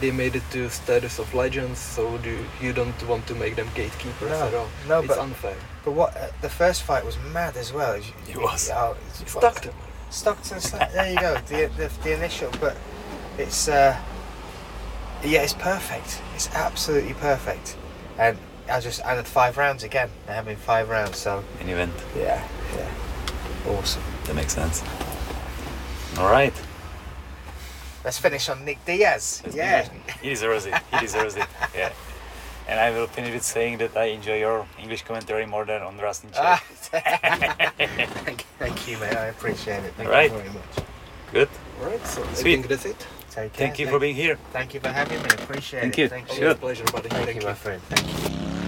C: they made it to status of legends. So do you don't want to make them gatekeepers
B: No,
C: at all?
B: no,
C: it's
B: but-
C: unfair.
B: But what uh, the first fight was mad as well.
A: It was.
B: Oh, it's-
C: Stockton.
B: Stockton. Sto- There you go. The, the the initial, but it's uh, yeah, it's perfect. It's absolutely perfect. And I just added five rounds again. They're having five rounds, so
A: An event.
B: yeah, yeah, awesome.
A: That makes sense. All right.
B: Let's finish on Nick Diaz.
A: Let's
B: yeah.
A: He deserves it. He deserves it. Yeah. And I will finish with saying that I enjoy your English commentary more than on Rustin
B: Ah,
A: Czech.
B: thank, thank you, mate. I appreciate it. Thank
A: Right.
B: you very much.
A: Good.
C: Alright, so I
A: Sweet.
C: think that's it.
B: Take care.
A: Thank you for being here.
B: Thank you for having me. Appreciate it.
A: Thank
B: it.
A: you.
B: Thank
C: Always
B: you.
C: a pleasure, buddy.
B: Thank, you, my friend. Thank you.